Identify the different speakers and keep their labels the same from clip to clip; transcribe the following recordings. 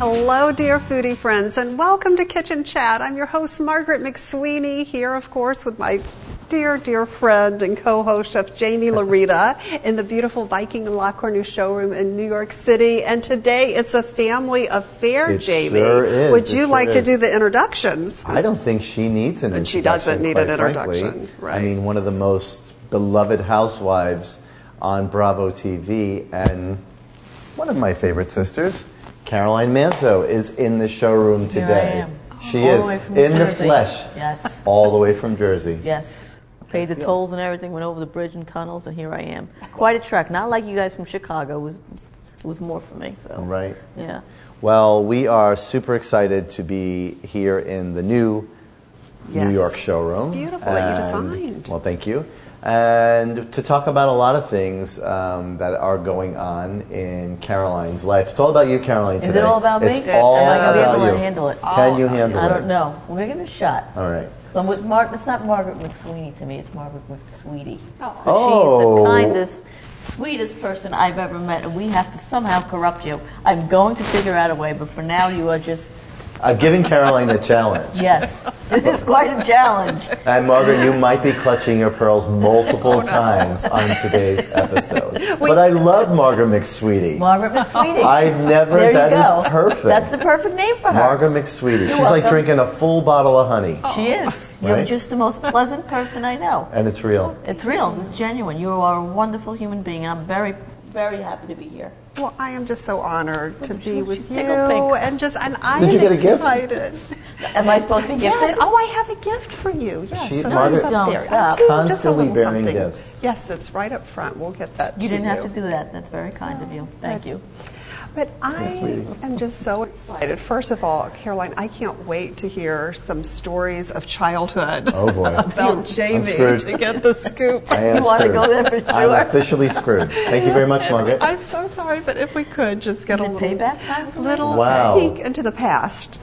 Speaker 1: Hello, dear foodie friends, and welcome to Kitchen Chat. I'm your host, Margaret McSweeney, here, of course, with my dear, dear friend and co-host Chef Jaime Laurita in the beautiful Viking and La Cornue showroom in New York City. And today it's a family affair,
Speaker 2: It
Speaker 1: Jaime.
Speaker 2: sure is.
Speaker 1: Would
Speaker 2: It
Speaker 1: you
Speaker 2: sure
Speaker 1: like to
Speaker 2: is.
Speaker 1: do the introductions?
Speaker 2: I don't think she needs an introduction.
Speaker 1: And she doesn't need an
Speaker 2: frankly.
Speaker 1: introduction, right.
Speaker 2: I mean, one of the most beloved housewives on Bravo TV, and one of my favorite sisters, Caroline Manzo, is in the showroom
Speaker 3: Here I
Speaker 2: today.
Speaker 3: am.
Speaker 2: She
Speaker 3: All
Speaker 2: is
Speaker 3: the way from
Speaker 2: in the
Speaker 3: Jersey.
Speaker 2: flesh,
Speaker 3: Yes,
Speaker 2: all the way from Jersey.
Speaker 3: yes. Paid the tolls and everything, went over the bridge and tunnels, and here I am. Quite a trek. Not like you guys from Chicago. It was, it was more for me. So
Speaker 2: Right.
Speaker 3: Yeah.
Speaker 2: Well, we are super excited to be here in the new
Speaker 1: Yes.
Speaker 2: New York showroom.
Speaker 1: It's beautiful that you designed.
Speaker 2: Well, thank you. And to talk about a lot of things um, that are going on in Caroline's life. It's all about you, Caroline,
Speaker 3: Is it all about me?
Speaker 2: It's
Speaker 3: Am
Speaker 2: all
Speaker 3: I gonna be
Speaker 2: about
Speaker 3: able to
Speaker 2: you.
Speaker 3: handle it?
Speaker 2: Can you handle it?
Speaker 3: I don't know. We're gonna give it a shot.
Speaker 2: All right.
Speaker 3: But with Mark, it's not Margaret McSweeney to me. It's Margaret McSweetie.
Speaker 1: Oh.
Speaker 3: She's
Speaker 2: Oh.
Speaker 3: the kindest, sweetest person I've ever met, and we have to somehow corrupt you. I'm going to figure out a way, but for now, you are just
Speaker 2: I'm giving Caroline the challenge.
Speaker 3: yes. it is quite a challenge.
Speaker 2: And Margaret, you might be clutching your pearls
Speaker 1: Oh,
Speaker 2: multiple times on today's episode. But I love Margaret McSweetie.
Speaker 3: Margaret McSweetie.
Speaker 2: I've never.
Speaker 3: There you
Speaker 2: that is perfect.
Speaker 3: That's the perfect name for her.
Speaker 2: Margaret McSweetie. She's like drinking a full bottle of honey,
Speaker 3: She is. You're just the most pleasant person I know.
Speaker 2: and it's real.
Speaker 3: It's real. It's genuine. You are a wonderful human being. I'm very, very happy to be here.
Speaker 1: Well, I am just so honored to be
Speaker 3: She's
Speaker 1: with you,
Speaker 3: pink.
Speaker 1: and just and I
Speaker 2: Did
Speaker 1: am
Speaker 2: you get a gift?
Speaker 1: excited.
Speaker 3: Am I supposed to be
Speaker 1: Yes.
Speaker 3: gifted?
Speaker 1: Oh, I have a gift for you. Yes,
Speaker 2: She-
Speaker 1: so
Speaker 2: Margaret-
Speaker 1: up
Speaker 3: Don't
Speaker 1: there.
Speaker 3: stop.
Speaker 1: I do, just a
Speaker 2: Constantly
Speaker 1: little
Speaker 2: bearing
Speaker 1: something.
Speaker 2: gifts.
Speaker 1: Yes, it's right up front. We'll get that
Speaker 3: You
Speaker 1: to
Speaker 3: didn't
Speaker 1: you.
Speaker 3: have to do that. That's very kind of you. Thank you.
Speaker 1: But I
Speaker 2: sweetie.
Speaker 1: am just so excited. First of all, Caroline, I can't wait to hear some stories of childhood.
Speaker 2: Oh, boy.
Speaker 1: about
Speaker 2: Jaime
Speaker 1: to get the scoop.
Speaker 2: I am
Speaker 3: You wanna
Speaker 2: screwed.
Speaker 3: go there for
Speaker 2: I'm officially screwed. Thank you very much, Margaret.
Speaker 1: I'm so sorry, but if we could just get
Speaker 3: Is
Speaker 1: a little
Speaker 3: time
Speaker 1: little
Speaker 2: Wow.
Speaker 1: peek into the past.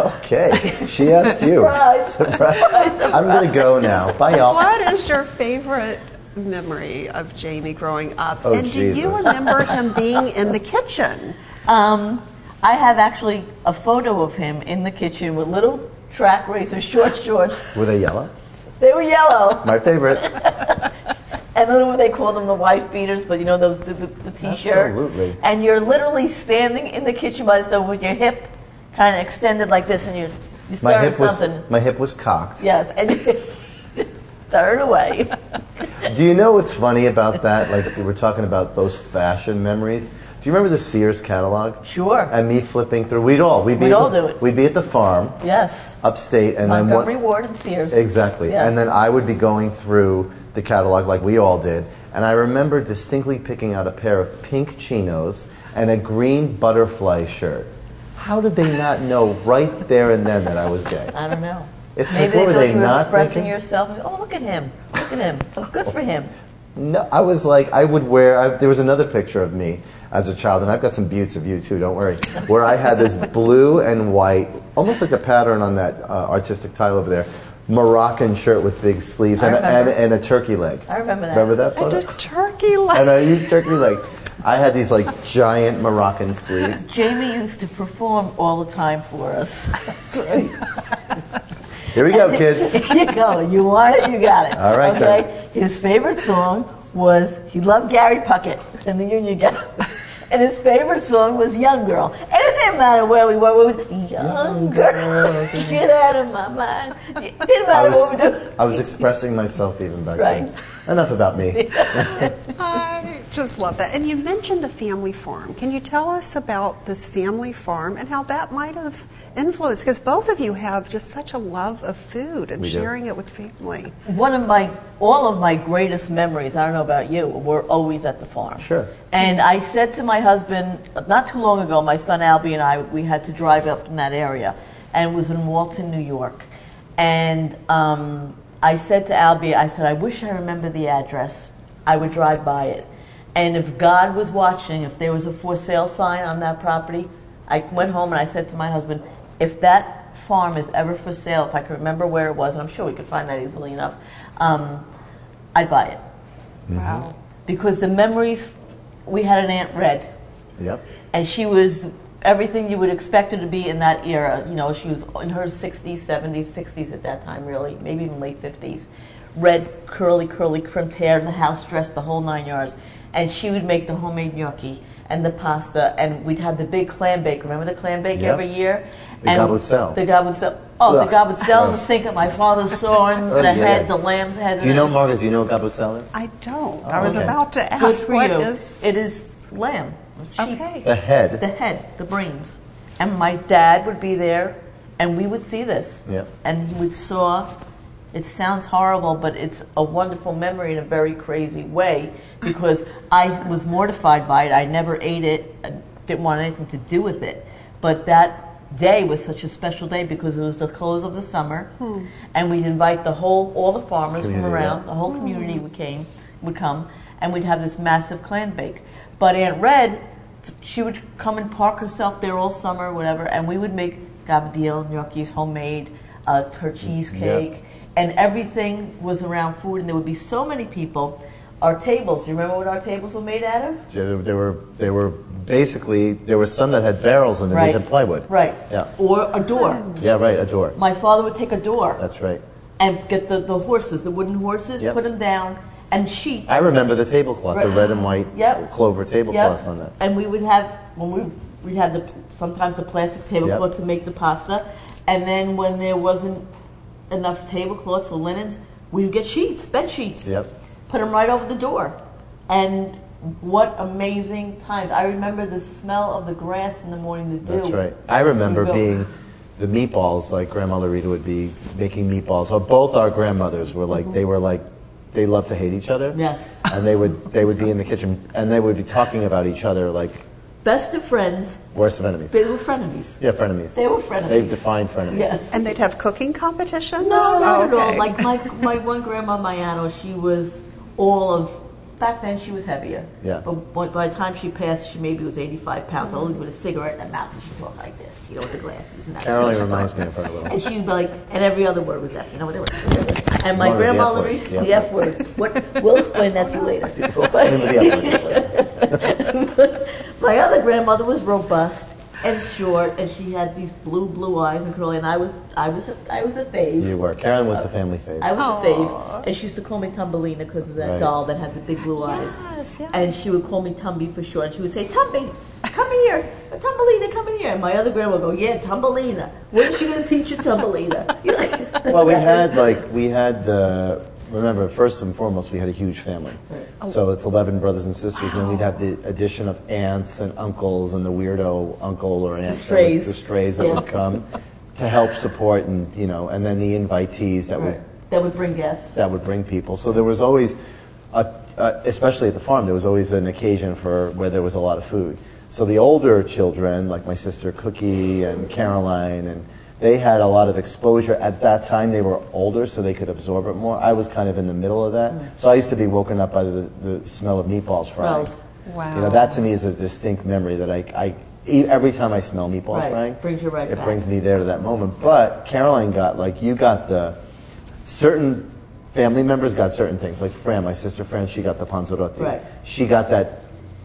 Speaker 2: Okay, she asked you.
Speaker 3: Surprise.
Speaker 2: Surprise. I'm gonna go now. Bye, y'all.
Speaker 1: What is your favorite memory of Jaime growing up?
Speaker 2: Oh,
Speaker 1: and do you remember him being in the kitchen?
Speaker 3: Um, I have actually a photo of him in the kitchen with little track racer short shorts.
Speaker 2: Were they yellow?
Speaker 3: They were yellow.
Speaker 2: My favorite.
Speaker 3: And then what they call them the wife beaters, but you know those the, the, the t-shirt.
Speaker 2: Absolutely.
Speaker 3: And you're literally standing in the kitchen by the stove with your hip kind of extended like this, and you you
Speaker 2: My
Speaker 3: stirring
Speaker 2: hip was my hip was cocked.
Speaker 3: Yes, and you it away.
Speaker 2: Do you know what's funny about that? Like we were talking about those fashion memories. Do you remember the Sears catalog?
Speaker 3: Sure.
Speaker 2: And me flipping through. We'd all. We'd be
Speaker 3: We'd
Speaker 2: at
Speaker 3: all do it.
Speaker 2: We'd be at the farm
Speaker 3: yes.
Speaker 2: upstate, and then
Speaker 3: Montgomery
Speaker 2: one,
Speaker 3: Ward and Sears.
Speaker 2: Exactly.
Speaker 3: Yes.
Speaker 2: And then I would be going through the catalog like we all did. And I remember distinctly picking out a pair of pink chinos and a green butterfly shirt. How did they not know right there and then that I was gay?
Speaker 3: I don't know.
Speaker 2: It's
Speaker 3: Maybe
Speaker 2: like, what were they
Speaker 3: you
Speaker 2: not
Speaker 3: expressing
Speaker 2: thinking?
Speaker 3: yourself. Oh, look at him! Look at him! Oh, good for him.
Speaker 2: No, I was like, I would wear, I, there was another picture of me as a child, and I've got some buttes of you too, don't worry, where I had this blue and white, almost like the pattern on that uh, artistic tile over there, Moroccan shirt with big sleeves and, and, and a turkey leg.
Speaker 3: I remember that.
Speaker 2: Remember that
Speaker 1: And a turkey leg.
Speaker 2: and I used turkey leg. I had these like giant Moroccan sleeves.
Speaker 3: Jaime used to perform all the time for us.
Speaker 2: Here we go, kids.
Speaker 3: Here you go. You want it, you got it.
Speaker 2: All right,
Speaker 3: Okay. His favorite song was he loved Gary Puckett and the Union Gap. And his favorite song was Young Girl. And it didn't matter where we were. We was Young Girl, get out of my mind. It didn't matter what we
Speaker 2: was,
Speaker 3: do.
Speaker 2: I was expressing myself even back
Speaker 3: Right.
Speaker 2: then. Enough about me.
Speaker 1: I just love that. And you mentioned the family farm. Can you tell us about this family farm and how that might have influenced? Because both of you have just such a love of food and
Speaker 2: We do.
Speaker 1: sharing it with family.
Speaker 3: One of my, all of my greatest memories, I don't know about you, were always at the farm.
Speaker 2: Sure.
Speaker 3: And I said to my husband, not too long ago, my son Albie and I, we had to drive up in that area. and it was in Walton, New York. And um, I said to Albie, I said, I wish I remember the address. I would drive by it. And if God was watching, if there was a for sale sign on that property, I went home and I said to my husband, if that farm is ever for sale, if I could remember where it was, and I'm sure we could find that easily enough, um, I'd buy it.
Speaker 1: Wow.
Speaker 3: Because the memories, we had an Aunt Red,
Speaker 2: Yep.
Speaker 3: and she was everything you would expect her to be in that era. You know, she was in her 60s, 70s, 60s at that time, really, maybe even late 50s. Red, curly, curly, crimped hair, and the house dress, the whole nine yards. And she would make the homemade gnocchi and the pasta, and we'd have the big clam bake. Remember the clam bake
Speaker 2: Yep.
Speaker 3: every year?
Speaker 2: The
Speaker 3: and
Speaker 2: gabutzel.
Speaker 3: The gabutzel. Oh,
Speaker 2: Ugh.
Speaker 3: the gabutzel in the sink at my father's sawing
Speaker 2: Oh,
Speaker 3: the
Speaker 2: yeah.
Speaker 3: head, the lamb head.
Speaker 2: Do you know, Margaret, do you know what gabusel is?
Speaker 1: I don't. Oh, I was
Speaker 2: okay.
Speaker 1: about to
Speaker 3: Good
Speaker 1: ask
Speaker 3: for
Speaker 1: what
Speaker 3: you.
Speaker 1: is.
Speaker 3: It is lamb.
Speaker 1: Okay.
Speaker 2: The head.
Speaker 3: The head, the brains. And my dad would be there, and we would see this.
Speaker 2: Yeah.
Speaker 3: And he would saw. It sounds horrible, but it's a wonderful memory in a very crazy way because I was mortified by it. I never ate it. I didn't want anything to do with it. But that day was such a special day because it was the close of the summer, hmm. and we'd invite the whole, all the farmers from around,
Speaker 2: yeah.
Speaker 3: the whole community hmm. would came, would come, and we'd have this massive clan bake. But Aunt Red, she would come and park herself there all summer, whatever, and we would make gabadil, gnocchis, homemade, uh, her cheesecake, and everything was around food. And there would be so many people. Our tables. Do you remember what our tables were made out of?
Speaker 2: They they were, they were basically, there were some that had barrels and they had plywood.
Speaker 3: Right.
Speaker 2: Yeah.
Speaker 3: Or a door.
Speaker 2: Yeah, right, a door.
Speaker 3: My father would take a door
Speaker 2: That's right.
Speaker 3: and get the, the horses, the wooden horses,
Speaker 2: Yep.
Speaker 3: put them down, and sheets.
Speaker 2: I remember the tablecloth, the red and white
Speaker 3: Yep.
Speaker 2: clover tablecloths on that.
Speaker 3: And we would have when we we had the sometimes the plastic tablecloth to make the pasta, and then when there wasn't enough tablecloths or linens, we would get sheets, bed sheets.
Speaker 2: Yep.
Speaker 3: Put them right over the door, and what amazing times! I remember the smell of the grass in the morning, the dew.
Speaker 2: That's right. I remember
Speaker 3: go-
Speaker 2: being the meatballs, like Grandma Laurita would be making meatballs. Or both our grandmothers were like, mm-hmm. they were like, they love to hate each other.
Speaker 3: Yes.
Speaker 2: And they would, they would be in the kitchen and they would be talking about each other like
Speaker 3: best of friends.
Speaker 2: worst of enemies.
Speaker 3: They were frenemies.
Speaker 2: Yeah, frenemies.
Speaker 3: They were frenemies.
Speaker 2: They've defined frenemies.
Speaker 3: Yes.
Speaker 1: and they'd have cooking competitions?
Speaker 3: No, not
Speaker 1: Oh,
Speaker 3: at all. Like my my one grandma, Mayano, she was all of. Back then, she was heavier.
Speaker 2: Yeah.
Speaker 3: But by, by the time she passed, she maybe was 85 pounds, always with a cigarette in her mouth, and she talked like this, you know, with the glasses. And that's
Speaker 2: Caroline reminds me of her a little.
Speaker 3: And she would be like, and every other word was F, you know, whatever. And my
Speaker 2: Margaret, the
Speaker 3: grandma,
Speaker 2: F word, the
Speaker 3: F word. What, we'll explain that to you later.
Speaker 2: Explain the F word.
Speaker 3: My other grandmother was robust and short, and she had these blue, blue eyes and curly. And I was, I was, a, I was a fave.
Speaker 2: You were. Karen was the family fave.
Speaker 3: I was a fave, and she used to call me Tumbelina because of that
Speaker 2: Right.
Speaker 3: doll that had the big blue eyes.
Speaker 1: Yes, yes.
Speaker 3: And she would call me Tumby for short. And she would say, Tumby, come here. Tumbelina, come in here. And my other grandma would go, yeah, Tumbelina. When is she going to teach you Tumbelina? You know?
Speaker 2: well, we had like we had the remember first and foremost we had a huge family. So it's eleven brothers and sisters, and then we'd have the addition of aunts and uncles and the weirdo uncle or aunt, that would-
Speaker 3: strays.
Speaker 2: the strays that
Speaker 3: Yeah.
Speaker 2: would come to help support and you know, and then the invitees that would
Speaker 3: That would bring guests.
Speaker 2: that would bring people. So there was always, a, uh, especially at the farm, there was always an occasion for where there was a lot of food. So the older children, like my sister Cookie and Caroline, and they had a lot of exposure. At that time, they were older, so they could absorb it more. I was kind of in the middle of that. Mm. So I used to be woken up by the, the smell of meatballs frying.
Speaker 3: Smells.
Speaker 1: Wow.
Speaker 2: You know, that to me is a distinct memory that I, I every time I smell meatballs
Speaker 3: Right.
Speaker 2: frying,
Speaker 3: Brings you right
Speaker 2: it
Speaker 3: back.
Speaker 2: brings me there to that moment. But Caroline got like you got the certain family members got certain things. Like Fran, my sister Fran, she got the panzerotti.
Speaker 3: Right.
Speaker 2: She got that.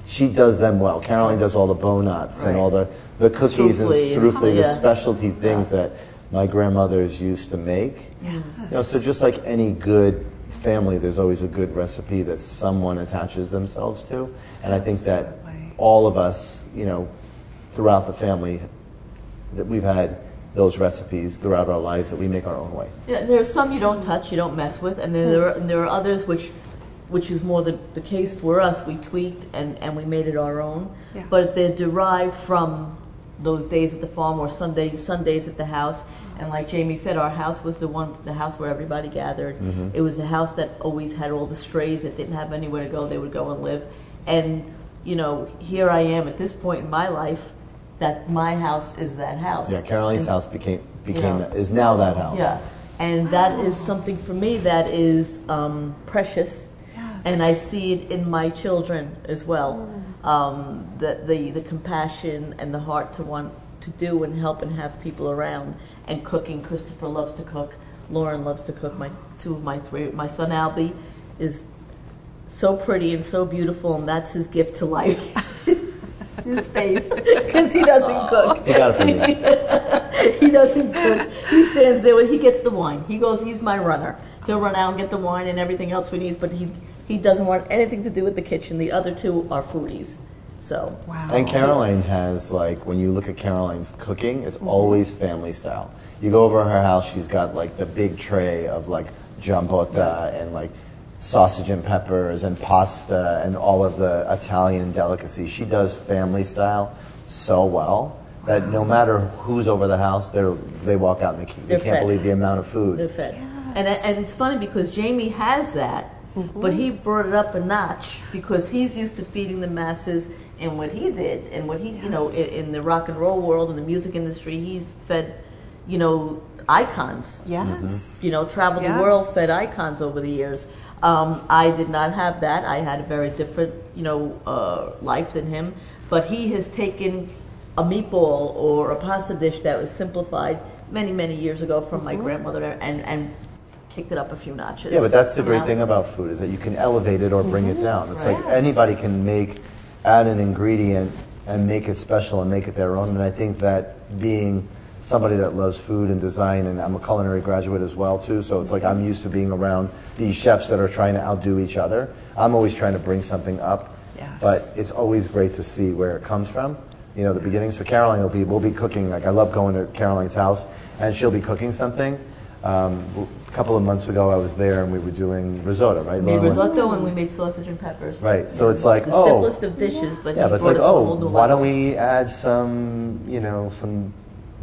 Speaker 2: She does them well. Caroline does all the bonuts and
Speaker 3: Right.
Speaker 2: all the, the cookies and
Speaker 3: Strufli and-
Speaker 2: strufli, the specialty things that my grandmothers used to make. You know, so just like any good family, there's always a good recipe that someone attaches themselves to. And I think that
Speaker 1: Absolutely.
Speaker 2: all of us, you know, throughout the family, that we've had those recipes throughout our lives that we make our own way.
Speaker 3: Yeah, there are some you don't touch, you don't mess with, and then there are, and there are others which, which is more the, the case for us. We tweaked and, and we made it our own,
Speaker 1: Yes.
Speaker 3: but they're derived from those days at the farm or Sunday Sundays at the house. And like Jaime said, our house was the one, the house where everybody gathered. It was a house that always had all the strays that didn't have anywhere to go. They would go and live. And you know, here I am at this point in my life, that my house is that house.
Speaker 2: Yeah, Caroline's
Speaker 3: And-
Speaker 2: house became became
Speaker 3: Yeah.
Speaker 2: is now that house.
Speaker 3: Yeah, and that is something for me that is um, precious. And I see it in my children as well. Um, the, the the compassion and the heart to want to do and help and have people around, and cooking. Christopher loves to cook. Lauren loves to cook. My two of my three. My son Albie is so pretty and so beautiful, and that's his gift to life. his face, because he doesn't cook
Speaker 2: He got it from me.
Speaker 3: he doesn't cook. He stands there. He gets the wine. He goes. He's my runner. He'll run out and get the wine and everything else we need. But he he doesn't want anything to do with the kitchen. The other two are foodies. So
Speaker 1: Wow.
Speaker 2: And Caroline has like when you look at Caroline's cooking, it's mm-hmm. always family style. You go over her house, she's got like the big tray of like jambota and like sausage and peppers and pasta and all of the Italian delicacies. She does family style so well that no matter who's over the house, they they walk out and they, can't- they
Speaker 3: They're
Speaker 2: can't
Speaker 3: fed.
Speaker 2: believe the amount of food.
Speaker 3: they're
Speaker 2: food.
Speaker 3: fed. And and it's funny because Jaime has that, but he brought it up a notch because he's used to feeding the masses. And what he did, and what he, you know, in, in the rock and roll world and the music industry, he's fed, you know, icons.
Speaker 1: Yes.
Speaker 3: you know, traveled
Speaker 1: Yes.
Speaker 3: the world, fed icons over the years. Um, I did not have that. I had a very different, you know, uh, life than him. But he has taken a meatball or a pasta dish that was simplified many, many years ago from my grandmother and, and kicked it up a few notches.
Speaker 2: Yeah, but that's the great thing about food is that you can elevate it or bring it down. It's like anybody can make, add an ingredient and make it special and make it their own. And I think that being somebody that loves food and design, and I'm a culinary graduate as well too, so it's like I'm used to being around these chefs that are trying to outdo each other. I'm always trying to bring something up,
Speaker 1: Yes.
Speaker 2: but it's always great to see where it comes from. You know, the beginning. So Caroline will be, we'll be cooking. Like I love going to Caroline's house, and she'll be cooking something. Um, couple of months ago, I was there, and we were doing risotto, right?
Speaker 3: We made
Speaker 2: Lauren?
Speaker 3: risotto and we made sausage and peppers.
Speaker 2: Right. So it's like,
Speaker 3: The
Speaker 2: oh,
Speaker 3: simplest of dishes, but
Speaker 2: yeah, but it's like,
Speaker 3: us a whole
Speaker 2: oh, why don't we add some, you know, some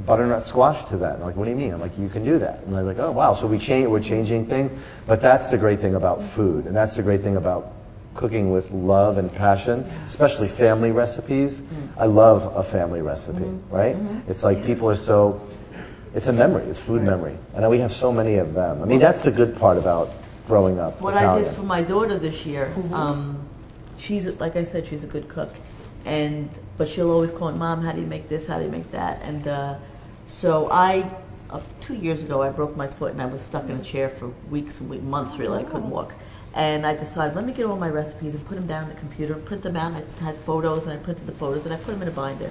Speaker 2: butternut squash to that? And like, what do you mean? I'm like, you can do that. And they're like, oh, wow. So we change, we're changing things. But that's the great thing about food, and that's the great thing about cooking with love and passion, especially family recipes. I love a family recipe,
Speaker 3: Mm-hmm.
Speaker 2: right? It's like people are so. It's a memory. It's food memory, and we have so many of them. I mean, that's the good part about growing up
Speaker 3: What
Speaker 2: Italian.
Speaker 3: I did for my daughter this year, um, she's like I said, she's a good cook, and but she'll always call me, "Mom, how do you make this? How do you make that?" And uh, so I, uh, two years ago, I broke my foot and I was stuck in a chair for weeks and weeks, months. Really, I couldn't walk. And I decided, let me get all my recipes and put them down on the computer, print them out. I had photos, and I printed the photos, and I put them in a binder.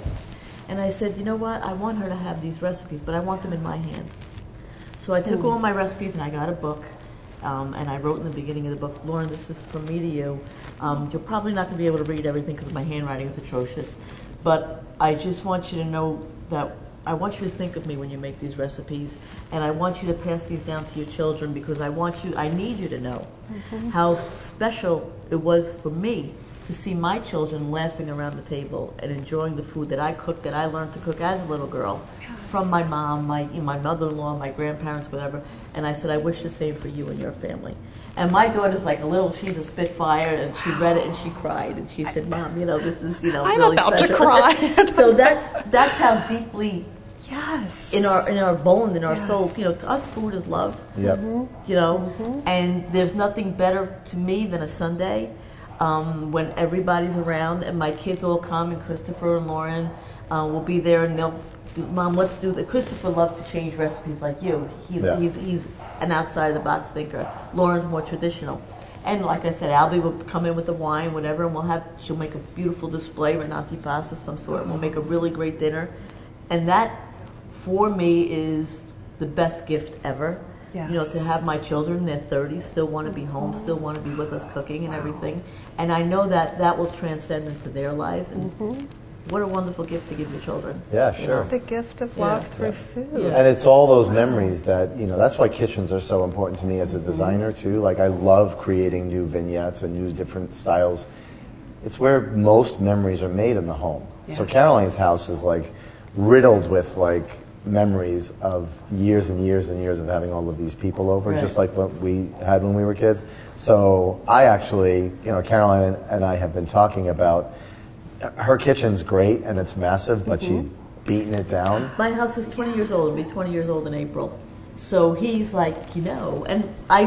Speaker 3: And I said, you know what? I want her to have these recipes, but I want them in my hand. So I took all my recipes and I got a book, um, and I wrote in the beginning of the book, Lauren, this is from me to you. Um, you're probably not going to be able to read everything because my handwriting is atrocious, but I just want you to know that I want you to think of me when you make these recipes, and I want you to pass these down to your children because I want you, I need you to know how special it was for me to see my children laughing around the table and enjoying the food that I cooked, that I learned to cook as a little girl from my mom, my you know, my mother-in-law, my grandparents, whatever. And I said, I wish the same for you and your family. And my daughter's like a little, she's a spitfire, and she read it and she cried and she said, Mom, you know, this is you know
Speaker 1: I'm
Speaker 3: really
Speaker 1: about to cry.
Speaker 3: so that's that's how deeply
Speaker 1: Yes.
Speaker 3: in our in our bones, in our
Speaker 1: Yes.
Speaker 3: soul, you know, to us food is love
Speaker 2: Yep. Mm-hmm.
Speaker 3: you know mm-hmm. and there's nothing better to me than a sunday um, when everybody's around and my kids all come and christopher and lauren uh, will be there and they'll mom let's do that christopher loves to change recipes like you he,
Speaker 2: Yeah.
Speaker 3: he's, he's an outside of the box thinker lauren's more traditional and like I said, Albie will come in with the wine, whatever, and we'll have. She'll make a beautiful display, renati pasta of some sort, and we'll make a really great dinner. And that, for me, is the best gift ever. You know, to have my children in their 30s still want to be home, still want to be with us cooking and everything. And I know that that will transcend into their lives. And mm-hmm. what a wonderful gift to give your children.
Speaker 2: Yeah,
Speaker 3: you
Speaker 2: sure.
Speaker 3: know.
Speaker 1: the gift of
Speaker 3: Yeah.
Speaker 1: love through food.
Speaker 3: Yeah.
Speaker 2: And it's all those memories that, you know, that's why kitchens are so important to me as a mm-hmm. designer too. Like I love creating new vignettes and new different styles. It's where most memories are made in the home. So Caroline's house is like riddled with like memories of years and years and years of having all of these people over,
Speaker 3: Right.
Speaker 2: just like what we had when we were kids. So I actually, you know, Caroline and I have been talking about her kitchen's great and it's massive, but she's mm-hmm. beating it down.
Speaker 3: My house is 20 years old. It'll be 20 years old in April. So he's like, you know, and I,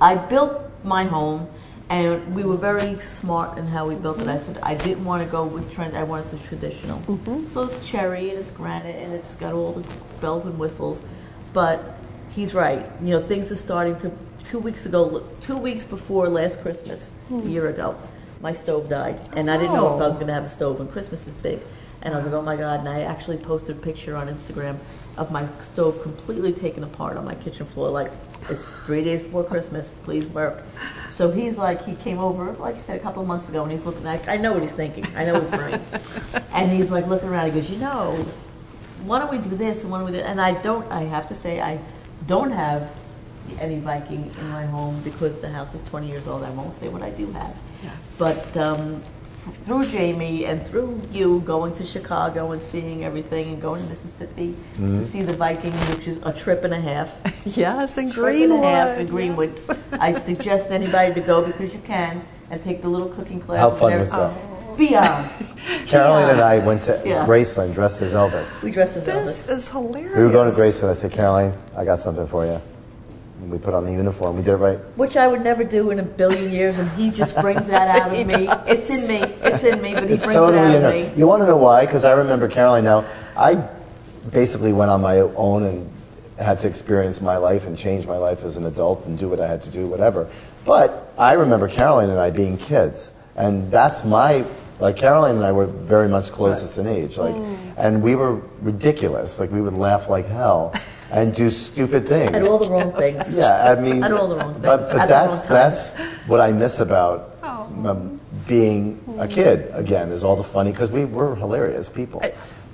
Speaker 3: I, I built my home, and we were very smart in how we built it. I said I didn't want to go with trend. I wanted to traditional. Mm-hmm. So it's cherry and it's granite and it's got all the bells and whistles. But he's right. You know, things are starting to. Two weeks ago, two weeks before last Christmas, a hmm. year ago, my stove died, and I didn't know if I was oh. going to have a stove. And Christmas is big, and I was like, oh my god! And I actually posted a picture on Instagram of my stove completely taken apart on my kitchen floor, like it's three days before Christmas. Please work. So he's like, he came over, like I said, a couple of months ago, and he's looking. at I know what he's thinking. I know his brain, and he's like looking around. He goes, you know, why don't we do this and why don't we do? That? And I don't. I have to say, I don't have any Viking in my home because the house is 20 years old. I won't say what I do have, but. Um, through Jaime and through you going to Chicago and seeing everything and going to Mississippi to mm-hmm. see the Vikings, which is a trip and a half.
Speaker 1: Yes, in
Speaker 3: Trip and a half in
Speaker 1: Greenwood.
Speaker 3: Greenwood. I suggest anybody to go because you can and take the little cooking class.
Speaker 2: How fun was that?
Speaker 3: Beyond.
Speaker 2: Uh, Caroline and uh, I went to
Speaker 3: Yeah.
Speaker 2: Graceland dressed as Elvis.
Speaker 3: We dressed as
Speaker 1: This
Speaker 3: Elvis.
Speaker 1: This is hilarious.
Speaker 2: We were going to Graceland. I said, Caroline, I got something for you. And we put on the uniform. We did it right.
Speaker 3: Which I would never do in a billion years, and he just brings that out of me. It's in me. It's in me, but he
Speaker 2: It's
Speaker 3: brings
Speaker 2: totally
Speaker 3: it out
Speaker 2: her.
Speaker 3: of me.
Speaker 2: You want to know why? Because I remember Caroline. Now, I basically went on my own and had to experience my life and change my life as an adult and do what I had to do, whatever. But I remember Caroline and I being kids, and that's my like Caroline and I were very much closest in age, like, mm. and we were ridiculous. Like we would laugh like hell and do stupid things.
Speaker 3: I do all the wrong things.
Speaker 2: Yeah, I mean,
Speaker 3: I do all the wrong things
Speaker 2: but
Speaker 3: at the
Speaker 2: that's
Speaker 3: wrong time.
Speaker 2: that's what I miss about um, being a kid. Again, is all the funny because we were hilarious people,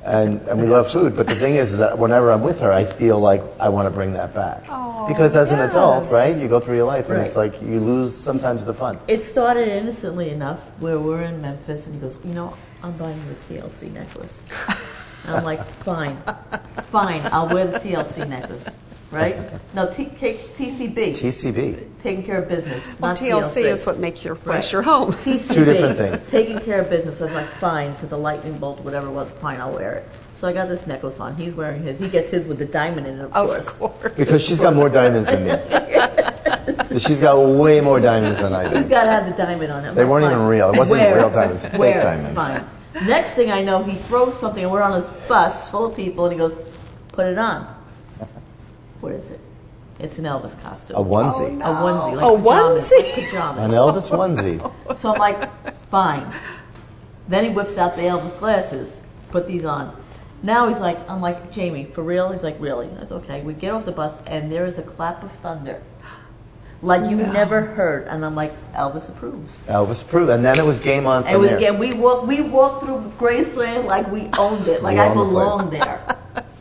Speaker 2: and and we love food. But the thing is, is that whenever I'm with her, I feel like I want to bring that back
Speaker 1: Oh,
Speaker 2: because as an adult, right, you go through your life and
Speaker 3: Right.
Speaker 2: it's like you lose sometimes the fun.
Speaker 3: It started innocently enough where we're in Memphis and he goes, you know, I'm buying you a TLC necklace. And I'm like, fine, fine, I'll wear the TLC necklace, right? No, T- K- TCB,
Speaker 2: TCB,
Speaker 3: taking care of business,
Speaker 1: Well,
Speaker 3: not
Speaker 1: TLC is what makes your flesh
Speaker 3: Right.
Speaker 1: your home.
Speaker 3: TCB,
Speaker 2: Two different things.
Speaker 3: Taking care of business. I was like, fine, for the lightning bolt, whatever it was, fine, I'll wear it. So I got this necklace on. He's wearing his. He gets his with the diamond in it, of course.
Speaker 1: Of course.
Speaker 2: because she's got more diamonds than me. she's got way more diamonds than I
Speaker 3: He's
Speaker 2: do.
Speaker 3: got to have the diamond on it.
Speaker 2: They weren't
Speaker 3: fine.
Speaker 2: even real. It wasn't even real diamonds, fake
Speaker 3: Wear it.
Speaker 2: diamonds.
Speaker 3: Fine. Next thing I know, he throws something, and we're on this bus full of people, and he goes, "Put it on." What is it? It's an Elvis costume.
Speaker 2: A onesie, oh,
Speaker 3: A onesie, like
Speaker 1: A
Speaker 3: pajamas,
Speaker 1: onesie?
Speaker 3: like pajamas.
Speaker 2: an Elvis onesie.
Speaker 3: So I'm like, fine. Then he whips out the Elvis glasses, put these on. Now he's like, I'm like, Jaime, for real? He's like, really? That's okay. We get off the bus, and there is a clap of thunder. Like you never heard. And I'm like, Elvis approves.
Speaker 2: Elvis approved, and then it was game on from
Speaker 3: It was
Speaker 2: there.
Speaker 3: again. We walked. We walked through Graceland like we owned it. Like
Speaker 2: We
Speaker 3: I
Speaker 2: owned the
Speaker 3: belonged there.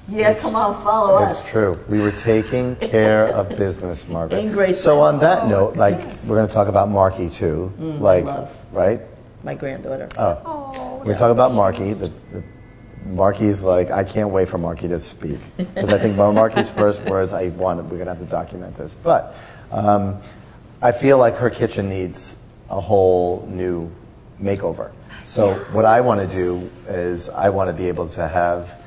Speaker 3: Yeah, come on, follow us.
Speaker 2: It's true. We were taking care of business, Margaret.
Speaker 3: In Graceland.
Speaker 2: So on that oh, note, like we're going to talk about Marky too, mm, like
Speaker 3: love.
Speaker 2: right?
Speaker 3: My granddaughter.
Speaker 1: Oh,
Speaker 2: We're going to talk about Marky. The, the, Marky's like I can't wait for Marky to speak because I think Marky's first words I want. We're going to have to document this, but um, I feel like her kitchen needs a whole new makeover. So what I want to do is I want to be able to have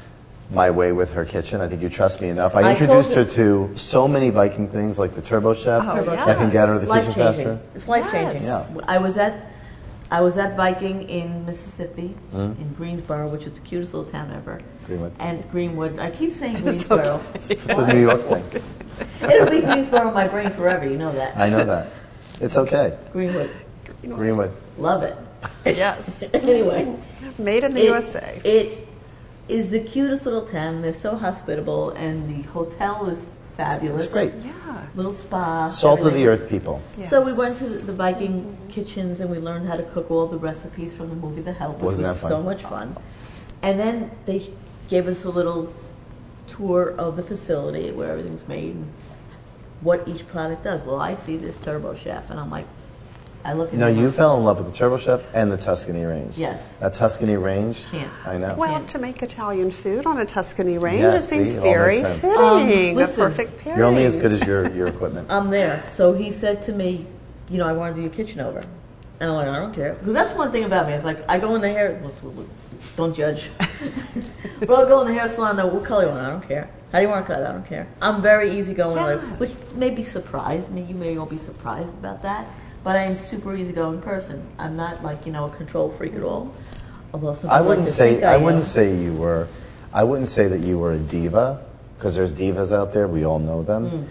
Speaker 2: my way with her kitchen. I think you trust me enough. I
Speaker 3: I
Speaker 2: introduced her to so many Viking things like the Turbo Chef.
Speaker 1: Oh,
Speaker 2: I can get her the
Speaker 3: life
Speaker 2: kitchen
Speaker 3: changing.
Speaker 2: faster.
Speaker 3: It's life changing.
Speaker 1: Yes.
Speaker 2: Yeah.
Speaker 3: I was at I was at Viking in Mississippi, in Greensboro, which is the cutest little town ever.
Speaker 2: Greenwood.
Speaker 3: And Greenwood. I keep saying Greensboro.
Speaker 2: It's a New York thing.
Speaker 3: It'll be Greensboro in my brain forever. You know that.
Speaker 2: I know that. It's okay.
Speaker 3: Greenwood.
Speaker 2: Greenwood.
Speaker 3: Love it.
Speaker 1: yes.
Speaker 3: anyway.
Speaker 1: Made in the
Speaker 3: it-
Speaker 1: USA.
Speaker 3: It is the cutest little town. They're so hospitable, and the hotel is fabulous.
Speaker 2: It's great.
Speaker 1: yeah.
Speaker 3: Little spa.
Speaker 2: Salt of the earth people.
Speaker 3: So we went to the Viking kitchens and we learned how to cook all the recipes from the movie The Help, which
Speaker 2: Wasn't
Speaker 3: was
Speaker 2: that
Speaker 3: so much fun. And then they gave us a little tour of the facility where everything's made and what each product does. Well, I see this Turbo Chef, and I'm like, I look at
Speaker 2: No, you fell in love with the Turbo Chef and the Tuscany Range.
Speaker 3: Yes.
Speaker 2: That Tuscany Range.
Speaker 3: Can't.
Speaker 2: I know.
Speaker 1: Well,
Speaker 3: can't.
Speaker 1: to make Italian food on a Tuscany range,
Speaker 2: Yeah,
Speaker 1: it seems
Speaker 2: see, all
Speaker 1: very
Speaker 2: makes sense.
Speaker 1: fitting.
Speaker 3: Um,
Speaker 1: a
Speaker 3: listen,
Speaker 1: perfect pairing.
Speaker 2: You're only as good as your, your equipment.
Speaker 3: I'm there. So he said to me, you know, I want to do your kitchen over. And I'm like, I don't care. Because that's one thing about me. It's like, I go in the hair, what's, what, Don't judge. but I'll go in the hair salon. Though, what color you want? I don't care. How do you want to cut? It? I don't care. I'm very easygoing, like, which may be surprised. Me, you may all be surprised about that. But I am super easygoing person. I'm not like you know a control freak at all. Although some
Speaker 2: I wouldn't
Speaker 3: like
Speaker 2: say
Speaker 3: think
Speaker 2: I wouldn't say you were. I wouldn't say that you were a diva because there's divas out there. We all know them.
Speaker 3: Mm.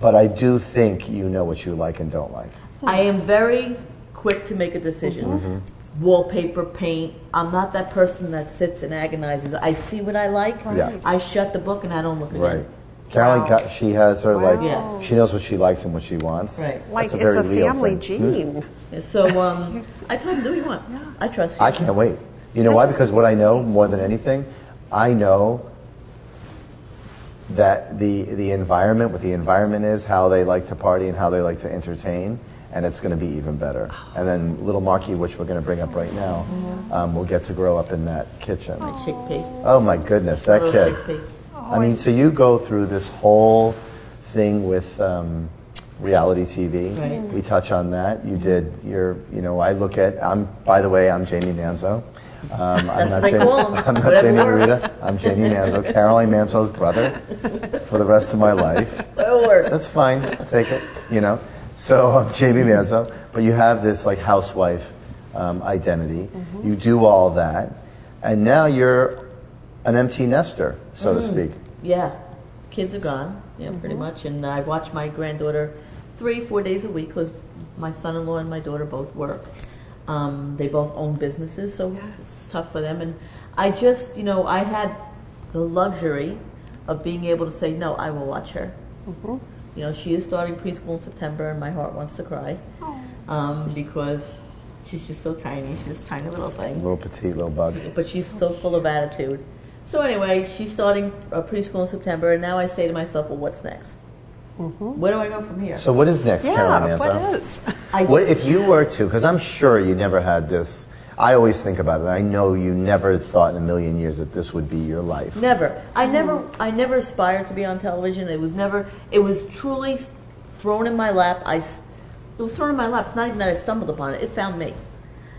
Speaker 2: But I do think you know what you like and don't like.
Speaker 3: I am very quick to make a decision.
Speaker 2: Mm-hmm.
Speaker 3: Wallpaper, paint. I'm not that person that sits and agonizes. I see what I like.
Speaker 2: Yeah.
Speaker 3: I shut the book and I don't look at
Speaker 2: Right.
Speaker 3: it.
Speaker 2: Caroline,
Speaker 1: Wow.
Speaker 2: got, she has her like
Speaker 3: Wow.
Speaker 2: she knows what she likes and what she wants.
Speaker 3: Right.
Speaker 1: Like
Speaker 2: That's
Speaker 1: it's a
Speaker 2: Leo
Speaker 1: family
Speaker 2: thing. Hmm?
Speaker 1: gene.
Speaker 3: So um, I told him, do what you want. I trust you.
Speaker 2: I can't wait. You know why?
Speaker 1: This is
Speaker 2: Because what I know more than anything, I know that the the environment, what the environment is, how they like to party and how they like to entertain, and it's going to be even better. And then little Marky, which we're going to bring up right now, um, will get to grow up in that kitchen.
Speaker 3: My Chickpea.
Speaker 2: Oh my goodness, that kid.
Speaker 3: chickpea.
Speaker 2: I mean, so you go through this whole thing with um, reality TV.
Speaker 3: Right.
Speaker 2: We touch on that. You did your, you know, I look at. I'm, by the way, I'm Jaime Manzo. Um, I'm not
Speaker 3: Jaime.
Speaker 2: I'm not
Speaker 3: Whatever
Speaker 2: Jaime
Speaker 3: works.
Speaker 2: I'm Jaime Manzo, Caroline Manzo's brother, for the rest of my life.
Speaker 3: That'll work.
Speaker 2: That's fine. I'll take it. You know. So I'm Jaime Manzo, but you have this like housewife um, identity.
Speaker 3: Mm-hmm.
Speaker 2: You do all that, and now you're an empty nester, so
Speaker 3: Mm.
Speaker 2: to speak.
Speaker 3: Yeah, kids are gone, yeah, pretty much. And I watch my granddaughter three, four days a week because my son-in-law and my daughter both work. Um, they both own businesses, so it's tough for them. And I just, you know, I had the luxury of being able to say, no, I will watch her. You know, she is starting preschool in September, and my heart wants to cry um, because she's just so tiny. She's a tiny little thing
Speaker 2: Little petite, little bug.
Speaker 3: but she's so full of attitude. So anyway, she's starting uh, preschool in September, and now I say to myself, well, what's next? Where do I go from here?
Speaker 2: So what is next, Caroline
Speaker 1: Yeah,
Speaker 2: Manzo?
Speaker 1: what is?
Speaker 3: I,
Speaker 2: What if you were to? Because I'm sure you never had this. I always think about it. I know you never thought in a million years that this would be your life.
Speaker 3: never. I never. I never aspired to be on television. It was never. It was truly thrown in my lap. I. s- It was thrown in my lap. It's not even that I stumbled upon it. It found me.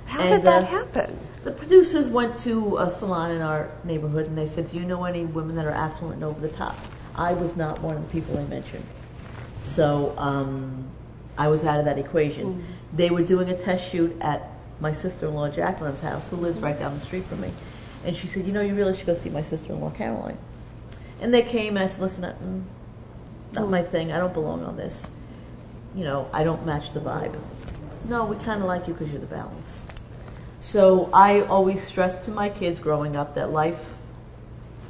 Speaker 1: How
Speaker 3: And,
Speaker 1: did that
Speaker 3: uh,
Speaker 1: happen?
Speaker 3: The producers went to a salon in our neighborhood and they said, Do you know any women that are affluent and over the top? I was not one of the people they mentioned. So um, I was out of that equation. They were doing a test shoot at my sister in law Jacqueline's house, who lives right down the street from me. And she said, You know, you really should go see my sister in law Caroline. And they came and I said, Listen, uh, mm, not my thing. I don't belong on this. You know, I don't match the vibe. No, we kind of like you because you're the balance. So I always stress to my kids growing up that life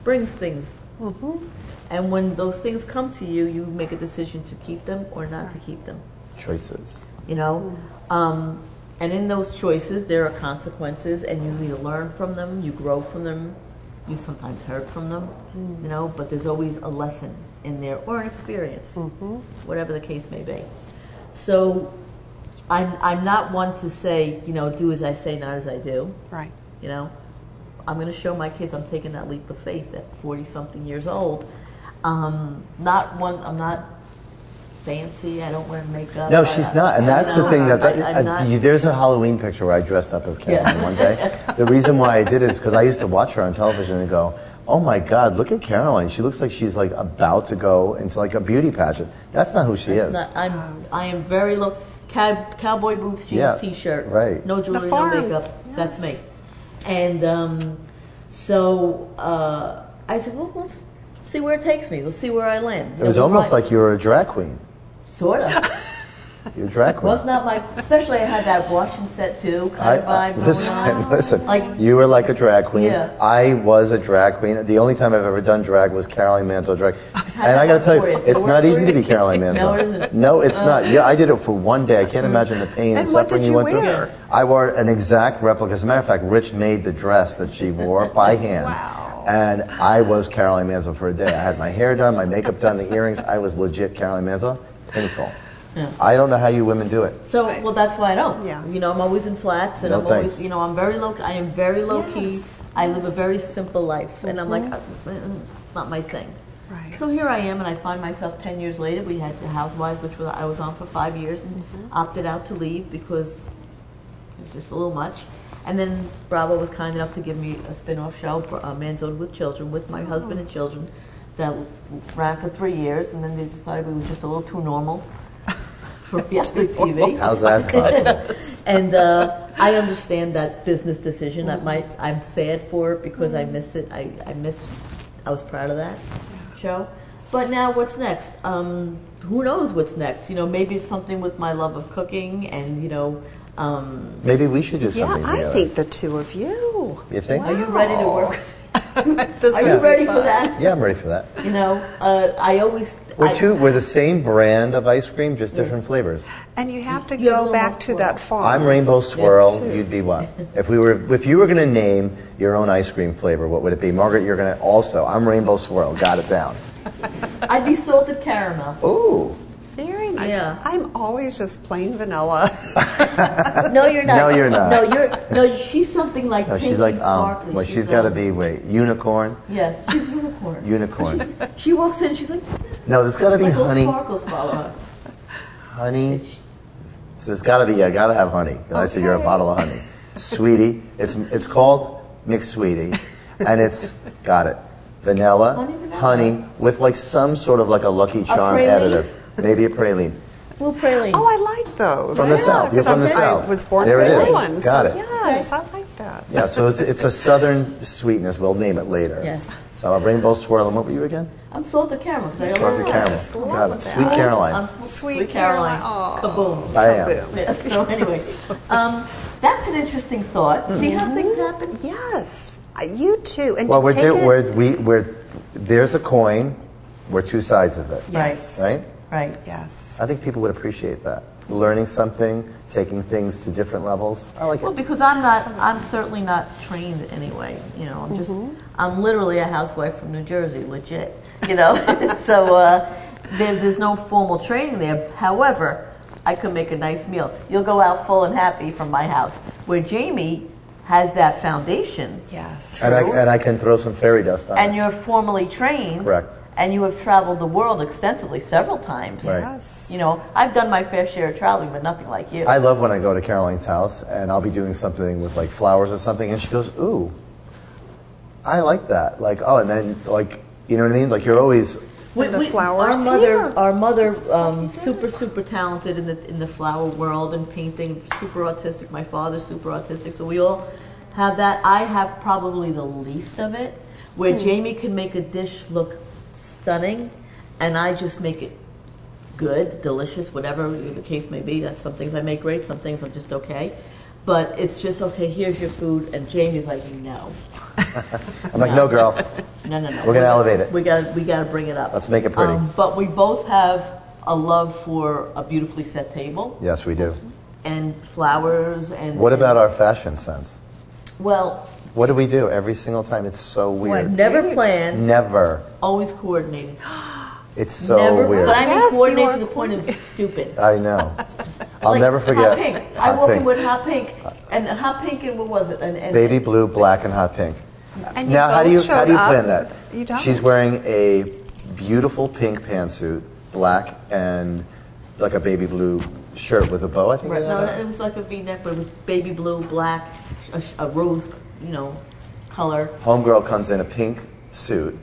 Speaker 3: brings things. Mm-hmm. And when those things come to you, you make a decision to keep them or not to keep them.
Speaker 2: Choices.
Speaker 3: You know? Mm. Um, and in those choices, there are consequences, and you either learn from them, you grow from them, you sometimes hurt from them, mm. you know, but there's always a lesson in there or an experience, mm-hmm. whatever the case may be. So I'm, I'm not one to say, you know, do as I say, not as I do.
Speaker 1: Right.
Speaker 3: You know, I'm going to show my kids I'm taking that leap of faith at 40 something years old. Um, not one, I'm not fancy. I don't wear makeup.
Speaker 2: No,
Speaker 3: I-
Speaker 2: she's not, and
Speaker 3: you
Speaker 2: that's the thing that,
Speaker 3: I-
Speaker 2: that-
Speaker 3: I'm not-
Speaker 2: you- there's a Halloween picture where I dressed up as Caroline
Speaker 3: Yeah.
Speaker 2: one day. The reason why I did it is because I used to watch her on television and go, "Oh my God, look at Caroline! She looks like she's like about to go into like a beauty pageant." That's not who she
Speaker 3: It's
Speaker 2: is.
Speaker 3: not, I'm, I am very low. Cow, cowboy boots, jeans,
Speaker 2: Yeah,
Speaker 3: t-shirt,
Speaker 2: right.
Speaker 3: no jewelry, no
Speaker 1: farm,
Speaker 3: makeup. That's me. And um, so uh, I said, well, let's see where it takes me. Let's see where I land.
Speaker 2: it was almost like you were a drag queen.
Speaker 3: sort of.
Speaker 2: You're a drag queen.
Speaker 3: was not my, especially I had that Washington set too, kind of
Speaker 2: I-
Speaker 3: vibe going
Speaker 2: listen, listen.
Speaker 3: Like-
Speaker 2: you were like a drag queen.
Speaker 3: Yeah.
Speaker 2: I was a drag queen. The only time I've ever done drag was Caroline Manzo drag. And I got to tell you, it's not easy to be. Caroline Manzo.
Speaker 3: No, it isn't. Uh.
Speaker 2: No, it's not. Yeah, I did it for one day. I can't imagine the pain and,
Speaker 1: And
Speaker 2: suffering you
Speaker 1: you
Speaker 2: went
Speaker 1: wear?
Speaker 2: through. I wore an exact replica. As a matter of fact, Rich made the dress that she wore by hand.
Speaker 1: Wow.
Speaker 2: And I was Caroline Manzo for a day. I had my hair done, my makeup done, the earrings. I was legit Caroline Manzo. Painful.
Speaker 3: Yeah.
Speaker 2: I don't know how you women do it.
Speaker 3: So, well, that's why I don't.
Speaker 1: Yeah.
Speaker 3: You know, I'm always in flats, and
Speaker 2: No
Speaker 3: I'm always, you know, I'm very low. I am very low key.
Speaker 1: Yes,
Speaker 3: I live a very simple life, and I'm like, uh, uh, not my thing.
Speaker 1: Right.
Speaker 3: So here I am, and I find myself ten years later. We had the Housewives, which was, I was on for five years, and opted out to leave because it was just a little much. And then Bravo was kind enough to give me a spin-off show, uh, Manzo'd with Children, with my husband and children, that ran for three years, and then they decided we were just a little too normal for TV.
Speaker 2: How's that possible?
Speaker 3: And uh, I understand that business decision. I might, I'm sad for it because I miss it. I, I miss. I was proud of that show. But now, what's next? Um, who knows what's next? You know, maybe it's something with my love of cooking, and you know, um,
Speaker 2: Maybe we should do
Speaker 1: Yeah,
Speaker 2: something
Speaker 1: I
Speaker 2: together.
Speaker 1: think the two of you.
Speaker 2: You think?
Speaker 3: are you ready to work?
Speaker 1: This
Speaker 3: Are you
Speaker 1: be
Speaker 3: ready for that?
Speaker 2: Yeah, I'm ready for that.
Speaker 3: You know, uh, I always.
Speaker 2: We're
Speaker 3: I-
Speaker 2: two. We're the same brand of ice cream, just different flavors.
Speaker 1: And you have to
Speaker 3: You
Speaker 1: go
Speaker 3: little
Speaker 1: back
Speaker 3: more
Speaker 1: to that farm.
Speaker 2: I'm Rainbow Swirl.
Speaker 1: too.
Speaker 2: You'd be what? If we were, if you were going to name your own ice cream flavor, what would it be? Margaret, you're going to also. I'm Rainbow Swirl. Got it down.
Speaker 3: I'd be salted caramel.
Speaker 2: Ooh.
Speaker 1: Very nice.
Speaker 3: Yeah.
Speaker 1: I'm always just plain vanilla.
Speaker 3: No, you're not.
Speaker 2: No, you're not.
Speaker 3: No, you're. No, she's something like.
Speaker 2: No,
Speaker 3: pink
Speaker 2: she's like
Speaker 3: and
Speaker 2: um.
Speaker 3: sparkly.
Speaker 2: Well, she's got to be wait unicorn.
Speaker 3: Yes, she's unicorn.
Speaker 2: Unicorn.
Speaker 3: She walks in, she's like,
Speaker 2: No, there's got to be
Speaker 3: like those
Speaker 2: honey.
Speaker 3: sparkles follow her.
Speaker 2: Honey. So there's got to be. I got to have honey. And I said you're a bottle of honey. Sweetie. It's it's called McSweetie, and it's got it. Vanilla,
Speaker 3: Honey vanilla.
Speaker 2: honey, with like some sort of like a Lucky Charm
Speaker 3: praline?
Speaker 2: additive. Maybe a praline.
Speaker 3: Little praline.
Speaker 1: oh, I like those.
Speaker 2: From the
Speaker 1: Yeah,
Speaker 2: South. You're
Speaker 1: 'cause
Speaker 2: from the
Speaker 1: I'm-
Speaker 2: South.
Speaker 1: I was born
Speaker 2: There
Speaker 1: in
Speaker 2: it
Speaker 1: New
Speaker 2: is. Got it.
Speaker 1: Yes, I like that.
Speaker 2: Yeah, so it's, it's a southern sweetness. We'll name it later.
Speaker 3: Yes.
Speaker 2: So a rainbow swirl. And what were you again?
Speaker 3: I'm salted caramel. Did I
Speaker 2: Salted
Speaker 3: already-
Speaker 2: caramel.
Speaker 1: Yes,
Speaker 2: Got
Speaker 1: love
Speaker 2: it. Sweet Caroline.
Speaker 3: I'm sweet,
Speaker 1: Sweet
Speaker 3: Caroline.
Speaker 1: Caroline.
Speaker 3: Kaboom.
Speaker 2: I am.
Speaker 3: Yeah, so anyway, um, that's an interesting thought. See how things happen?
Speaker 1: Yes, Uh, you too. And
Speaker 2: Well, we're,
Speaker 1: take
Speaker 2: do,
Speaker 1: it-
Speaker 2: we're, we, we're, there's a coin. We're two sides of it.
Speaker 1: Yes.
Speaker 2: Right?
Speaker 3: Right.
Speaker 1: Yes.
Speaker 2: I think people would appreciate that. Learning something, taking things to different levels. I like it.
Speaker 3: Well,
Speaker 2: it.
Speaker 3: because I'm not, I'm certainly not trained anyway. You know, I'm just, I'm literally a housewife from New Jersey, legit. You know, so uh, there's there's no formal training there. However, I could make a nice meal. You'll go out full and happy from my house. Where Jaime has that foundation,
Speaker 1: Yes.
Speaker 2: And I, and I can throw some fairy dust on
Speaker 3: and
Speaker 2: it.
Speaker 3: And you're formally trained.
Speaker 2: Correct.
Speaker 3: And you have traveled the world extensively several times.
Speaker 2: Right.
Speaker 1: Yes.
Speaker 3: You know, I've done my fair share of traveling, but nothing like you.
Speaker 2: I love when I go to Caroline's house and I'll be doing something with like flowers or something, and she goes, "Ooh, I like that." Like, oh, and then like, you know what I mean? Like, you're always
Speaker 3: We-
Speaker 1: the
Speaker 3: we-
Speaker 1: flowers
Speaker 3: Our mother,
Speaker 1: here.
Speaker 3: our mother,
Speaker 1: This is what
Speaker 3: um, super super talented in the in the flower world and painting. Super autistic. My father's super autistic. So we all have that. I have probably the least of it. Where
Speaker 1: Hmm.
Speaker 3: Jaime can make a dish look stunning, and I just make it good, delicious, whatever the case may be. That's some things I make great. Some things I'm just okay. But it's just okay. Here's your food, and Jaime's like, no,
Speaker 2: I'm like, no, girl.
Speaker 3: no, no, no.
Speaker 2: We're gonna elevate it.
Speaker 3: We got we got to bring it up.
Speaker 2: Let's make it pretty.
Speaker 3: Um, but we both have a love for a beautifully set table
Speaker 2: Yes, we do.
Speaker 3: and flowers and.
Speaker 2: What
Speaker 3: and-
Speaker 2: about our fashion sense?
Speaker 3: Well,
Speaker 2: What do we do every single time? It's so weird.
Speaker 3: never planned,
Speaker 2: Never.
Speaker 3: always coordinated.
Speaker 2: It's so
Speaker 3: never,
Speaker 2: weird.
Speaker 3: but I mean
Speaker 1: Yes,
Speaker 3: coordinated to the point of stupid.
Speaker 2: I know. I'll
Speaker 3: Like
Speaker 2: never forget.
Speaker 3: Hot pink. I
Speaker 2: Hot
Speaker 3: woke
Speaker 2: pink.
Speaker 3: in with hot pink, and hot pink and what was it? And, and
Speaker 2: Baby blue, black, and hot pink.
Speaker 1: And you
Speaker 2: now, how do
Speaker 1: both
Speaker 2: you how do you plan that?
Speaker 1: You don't.
Speaker 2: She's wearing a beautiful pink pantsuit, black, and like a baby blue shirt with a bow. I think.
Speaker 3: Right,
Speaker 2: it
Speaker 3: no,
Speaker 2: is.
Speaker 3: it was like a V-neck, but with baby blue, black, a, a rose, you know, color.
Speaker 2: Homegirl comes in a pink suit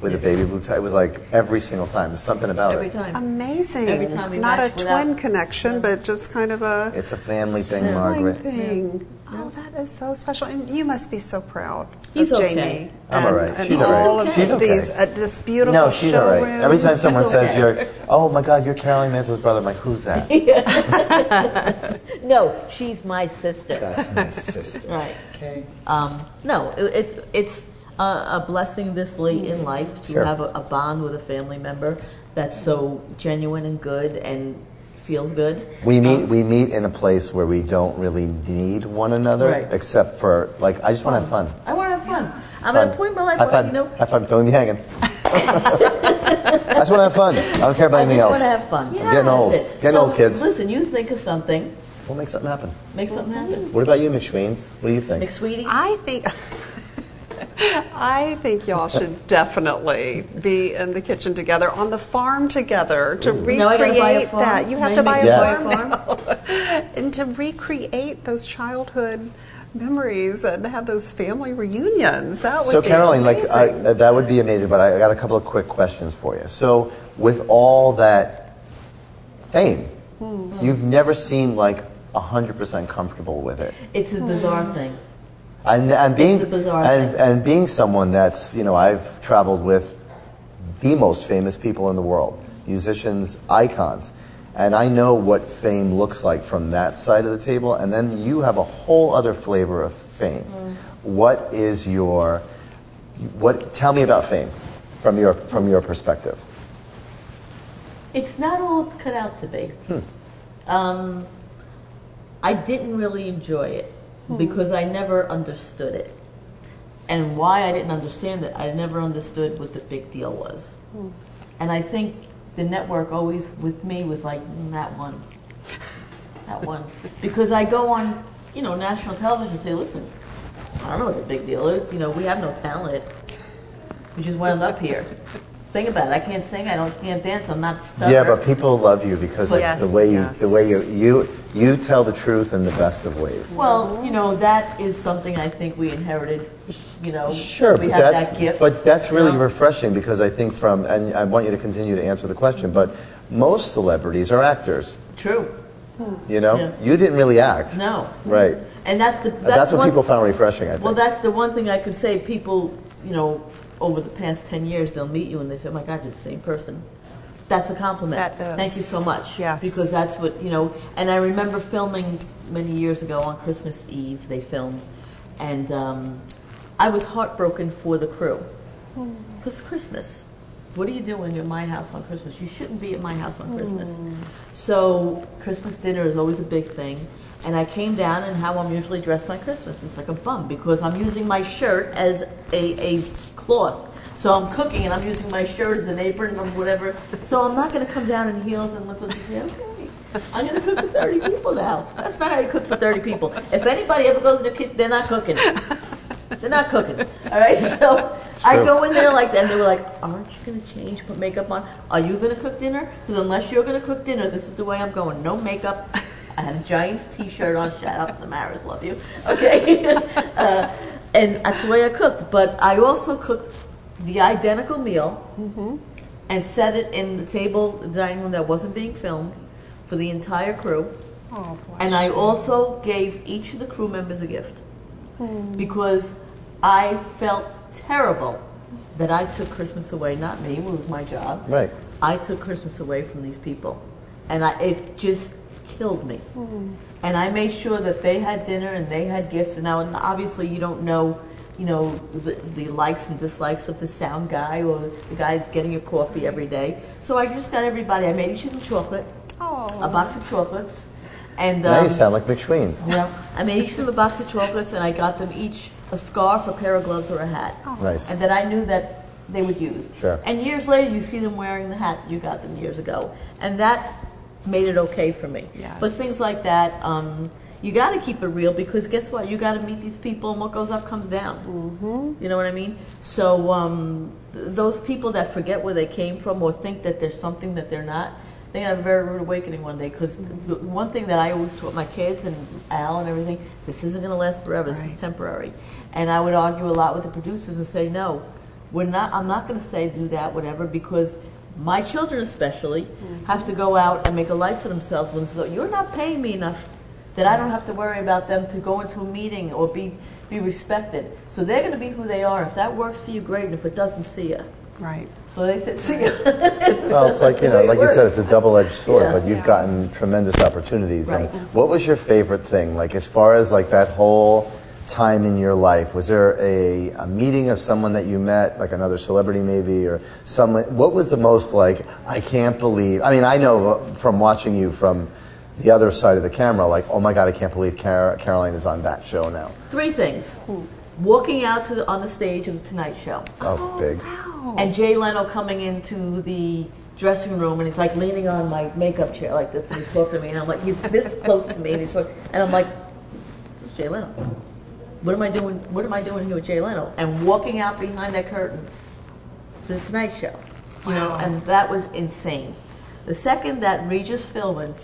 Speaker 2: with a baby blue tie. It was like every single time. There's something about
Speaker 3: Every
Speaker 2: it.
Speaker 3: time.
Speaker 1: Amazing.
Speaker 3: Every time we
Speaker 1: Not a
Speaker 3: match without-
Speaker 1: twin connection, but just kind of a
Speaker 2: It's a family thing,
Speaker 1: sibling
Speaker 2: Margaret.
Speaker 1: thing. Oh, that is so special, and you must be so proud
Speaker 3: He's
Speaker 1: of
Speaker 3: okay.
Speaker 1: Jaime.
Speaker 2: I'm
Speaker 1: and,
Speaker 2: all right.
Speaker 1: And
Speaker 2: She's
Speaker 1: all
Speaker 2: all right.
Speaker 1: of
Speaker 2: She's okay.
Speaker 1: these, uh, this beautiful
Speaker 2: No, she's all right.
Speaker 1: showroom.
Speaker 2: Every time someone says
Speaker 3: okay.
Speaker 2: you're, oh my God, you're Caroline Manzo's brother, I'm like, who's that?
Speaker 3: No, she's my sister.
Speaker 2: That's my sister.
Speaker 3: Right.
Speaker 2: Okay.
Speaker 3: Um, no, it, it's it's a, a blessing this late in life to
Speaker 2: Sure.
Speaker 3: have a, a bond with a family member that's so genuine and good and feels good.
Speaker 2: We meet. Um, we meet in a place where we don't really need one another,
Speaker 3: Right.
Speaker 2: except for like I just want to have fun.
Speaker 3: I want to have fun. I'm
Speaker 2: Fun.
Speaker 3: at a point in my life
Speaker 2: Have
Speaker 3: where
Speaker 2: fun.
Speaker 3: you know
Speaker 2: Have fun. Don't leave me hanging. I just want to have fun. I don't care about
Speaker 3: I
Speaker 2: anything
Speaker 3: just
Speaker 2: else.
Speaker 3: want to have fun.
Speaker 2: I'm getting old.
Speaker 3: That's it.
Speaker 2: Getting
Speaker 3: So,
Speaker 2: old, kids.
Speaker 3: Listen, you think of something,
Speaker 2: We'll make something happen.
Speaker 3: make something happen.
Speaker 2: What about you, McSweens? What do you think?
Speaker 3: McSweetie,
Speaker 1: I think. I think y'all should definitely be in the kitchen together, on the farm together, to
Speaker 3: Now I gotta buy a
Speaker 1: recreate
Speaker 3: farm?
Speaker 1: that. You have
Speaker 3: Now
Speaker 1: to buy a
Speaker 2: Yes.
Speaker 1: farm
Speaker 3: buy farm?
Speaker 1: and to recreate those childhood memories and have those family reunions. That would
Speaker 2: So
Speaker 1: be
Speaker 2: Caroline, like
Speaker 1: amazing.
Speaker 2: I, that would be amazing, but I got a couple of quick questions for you. So with all that fame,
Speaker 1: Hmm.
Speaker 2: you've never seemed like hundred percent comfortable with it.
Speaker 3: It's a bizarre thing.
Speaker 2: And, and being and, and being someone that's you know I've traveled with the most famous people in the world, musicians, icons, and I know what fame looks like from that side of the table. And then you have a whole other flavor of fame.
Speaker 3: Mm.
Speaker 2: What is your what? Tell me about fame from your from your perspective.
Speaker 3: It's not all it's cut out to be. Um, I didn't really enjoy it because I never understood it. And why I didn't understand it, I never understood what the big deal was. And I think the network always, with me, was like, "Mm, that one. That one. Because I go on, you know, national television and say, listen, I don't know what the big deal is. You know, we have no talent. We just wound up here. Think about it. I can't sing. I don't can't dance. I'm not stubborn.
Speaker 2: Yeah, but people love you because of
Speaker 1: Yes,
Speaker 2: the way you
Speaker 1: yes.
Speaker 2: the way you you you tell the truth in the best of ways.
Speaker 3: Well, you know, that is something I think we inherited. You know,
Speaker 2: Sure,
Speaker 3: we
Speaker 2: but
Speaker 3: have
Speaker 2: that's
Speaker 3: that gift.
Speaker 2: but that's really
Speaker 3: you know?
Speaker 2: refreshing because I think from and I want you to continue to answer the question, but most celebrities are actors.
Speaker 3: true.
Speaker 2: You know,
Speaker 3: Yeah.
Speaker 2: you didn't really act,
Speaker 3: No,
Speaker 2: right?
Speaker 3: and that's the
Speaker 2: That's,
Speaker 3: that's,
Speaker 2: what
Speaker 3: one,
Speaker 2: people found refreshing. I think.
Speaker 3: Well, that's the one thing I could say. People, you know, over the past ten years, they'll meet you and they say, "Oh my God, you're the same person." That's a compliment.
Speaker 1: That is.
Speaker 3: Thank you so much.
Speaker 1: Yes.
Speaker 3: Because that's what you know. And I remember filming many years ago on Christmas Eve. They filmed, and um, I was heartbroken for the crew because Christmas. What are you doing at my house on Christmas? You shouldn't be at my house on Christmas. So Christmas dinner is always a big thing. And I came down and how I'm usually dressed my Christmas. It's like a bum because I'm using my shirt as a, a cloth. So I'm cooking and I'm using my shirt as an apron or whatever. So I'm not going to come down in heels and look like and say, okay, I'm going to cook for 30 people now. That's not how you cook for 30 people. If anybody ever goes in the kitchen, they're not cooking. They're not cooking. All right. So I go in there like that, and they were like, "Aren't you going to change, put makeup on? Are you going to cook dinner? Because unless you're going to cook dinner, this is the way I'm going. No makeup. I had a Giants T-shirt on. Shout out to the Maras, love you. Okay. uh, and that's the way I cooked. But I also cooked the identical meal and set it in the table, the dining room that wasn't being filmed for the entire crew.
Speaker 1: Oh.
Speaker 3: And I also gave each of the crew members a gift because I felt terrible that I took Christmas away. Not me; it was my job.
Speaker 2: Right.
Speaker 3: I took Christmas away from these people, and I, it just killed me. And I made sure that they had dinner and they had gifts. And now, and obviously, you don't know, you know, the, the likes and dislikes of the sound guy or the guy that's getting your coffee every day. So I just got everybody. I made each of them chocolate, a
Speaker 1: Oh,
Speaker 3: box of chocolates, and
Speaker 2: now
Speaker 3: um,
Speaker 2: you sound like McSween's.
Speaker 3: well, I made each of them a box of chocolates, and I got them each a scarf, a pair of gloves, or a hat.
Speaker 2: Nice.
Speaker 3: And that I knew that they would use.
Speaker 2: Sure.
Speaker 3: And years later, you see them wearing the hat that you got them years ago, and that made it okay for me.
Speaker 1: Yes.
Speaker 3: But things like that, um, you got to keep it real because guess what? You got to meet these people, and what goes up comes down. Mm-hmm. You know what I mean? So um, th- those people that forget where they came from or think that there's something that they're not, they have a very rude awakening one day. Because the one thing that I always taught my kids and Al and everything, this isn't going to last forever. This is temporary. And I would argue a lot with the producers and say, no, we're not. I'm not going to say do that, whatever, because my children especially have to go out and make a life for themselves. When so you're not paying me enough that I don't have to worry about them to go into a meeting or be be respected. So they're going to be who they are. If that works for you, great. And if it doesn't, see ya.
Speaker 1: right.
Speaker 3: So they said, see ya.
Speaker 2: Well, it's like you know, like you said, it's a double-edged sword.
Speaker 3: Yeah.
Speaker 2: But you've
Speaker 1: Yeah.
Speaker 2: gotten tremendous opportunities. And
Speaker 3: Right.
Speaker 2: what was your favorite thing? Like as far as like that whole time in your life, was there a, a meeting of someone that you met, like another celebrity maybe, or someone? What was the most like? I can't believe. I mean, I know from watching you from the other side of the camera, like, oh my god, I can't believe Car- Caroline is on that show now.
Speaker 3: Three things: walking out to the, on the stage of the Tonight Show.
Speaker 2: Oh, oh big.
Speaker 3: And Jay Leno coming into the dressing room and he's like leaning on my makeup chair like this and he's talking to me and I'm like he's this close to me and he's talking, and I'm like it's Jay Leno. What am I doing? What am I doing here with Jay Leno? And walking out behind that curtain to the Tonight Show, you know, and that was insane. The second that Regis Philbin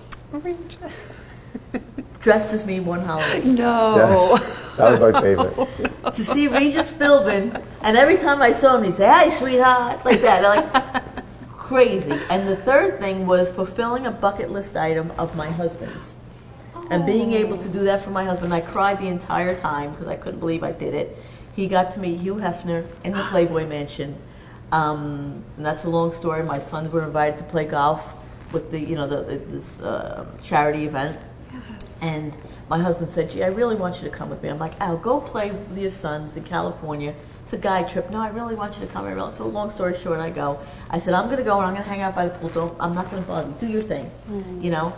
Speaker 3: dressed as me one holiday.
Speaker 1: No.
Speaker 2: Yes, that was my favorite.
Speaker 3: to see Regis Philbin, and every time I saw him, he'd say, "Hi, sweetheart," like that, like crazy. And the third thing was fulfilling a bucket list item of my husband's, and being able to do that for my husband. I cried the entire time because I couldn't believe I did it. He got to meet Hugh Hefner in the Playboy Mansion. Um, and that's a long story. My sons were invited to play golf with the, you know, the, this uh, charity event. And my husband said, gee, I really want you to come with me. I'm like, Al, go play with your sons in California. It's a guy trip. No, I really want you to come. I really, so long story short, I go. I said, I'm going to go and I'm going to hang out by the pool. Don't, I'm not going to bother you. Do your thing, you know.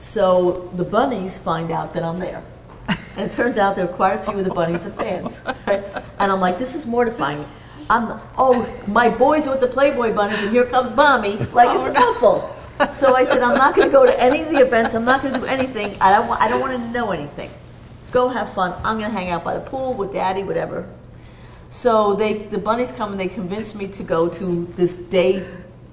Speaker 3: So the bunnies find out that I'm there. And it turns out there are quite a few of the bunnies are fans. Right? And I'm like, this is mortifying. I'm, oh, my boys are with the Playboy bunnies and here comes mommy. Like, it's awful. So I said, I'm not going to go to any of the events. I'm not going to do anything. I don't, wa- I don't want to know anything. Go have fun. I'm going to hang out by the pool with daddy, whatever. So they, the bunnies come and they convinced me to go to this day,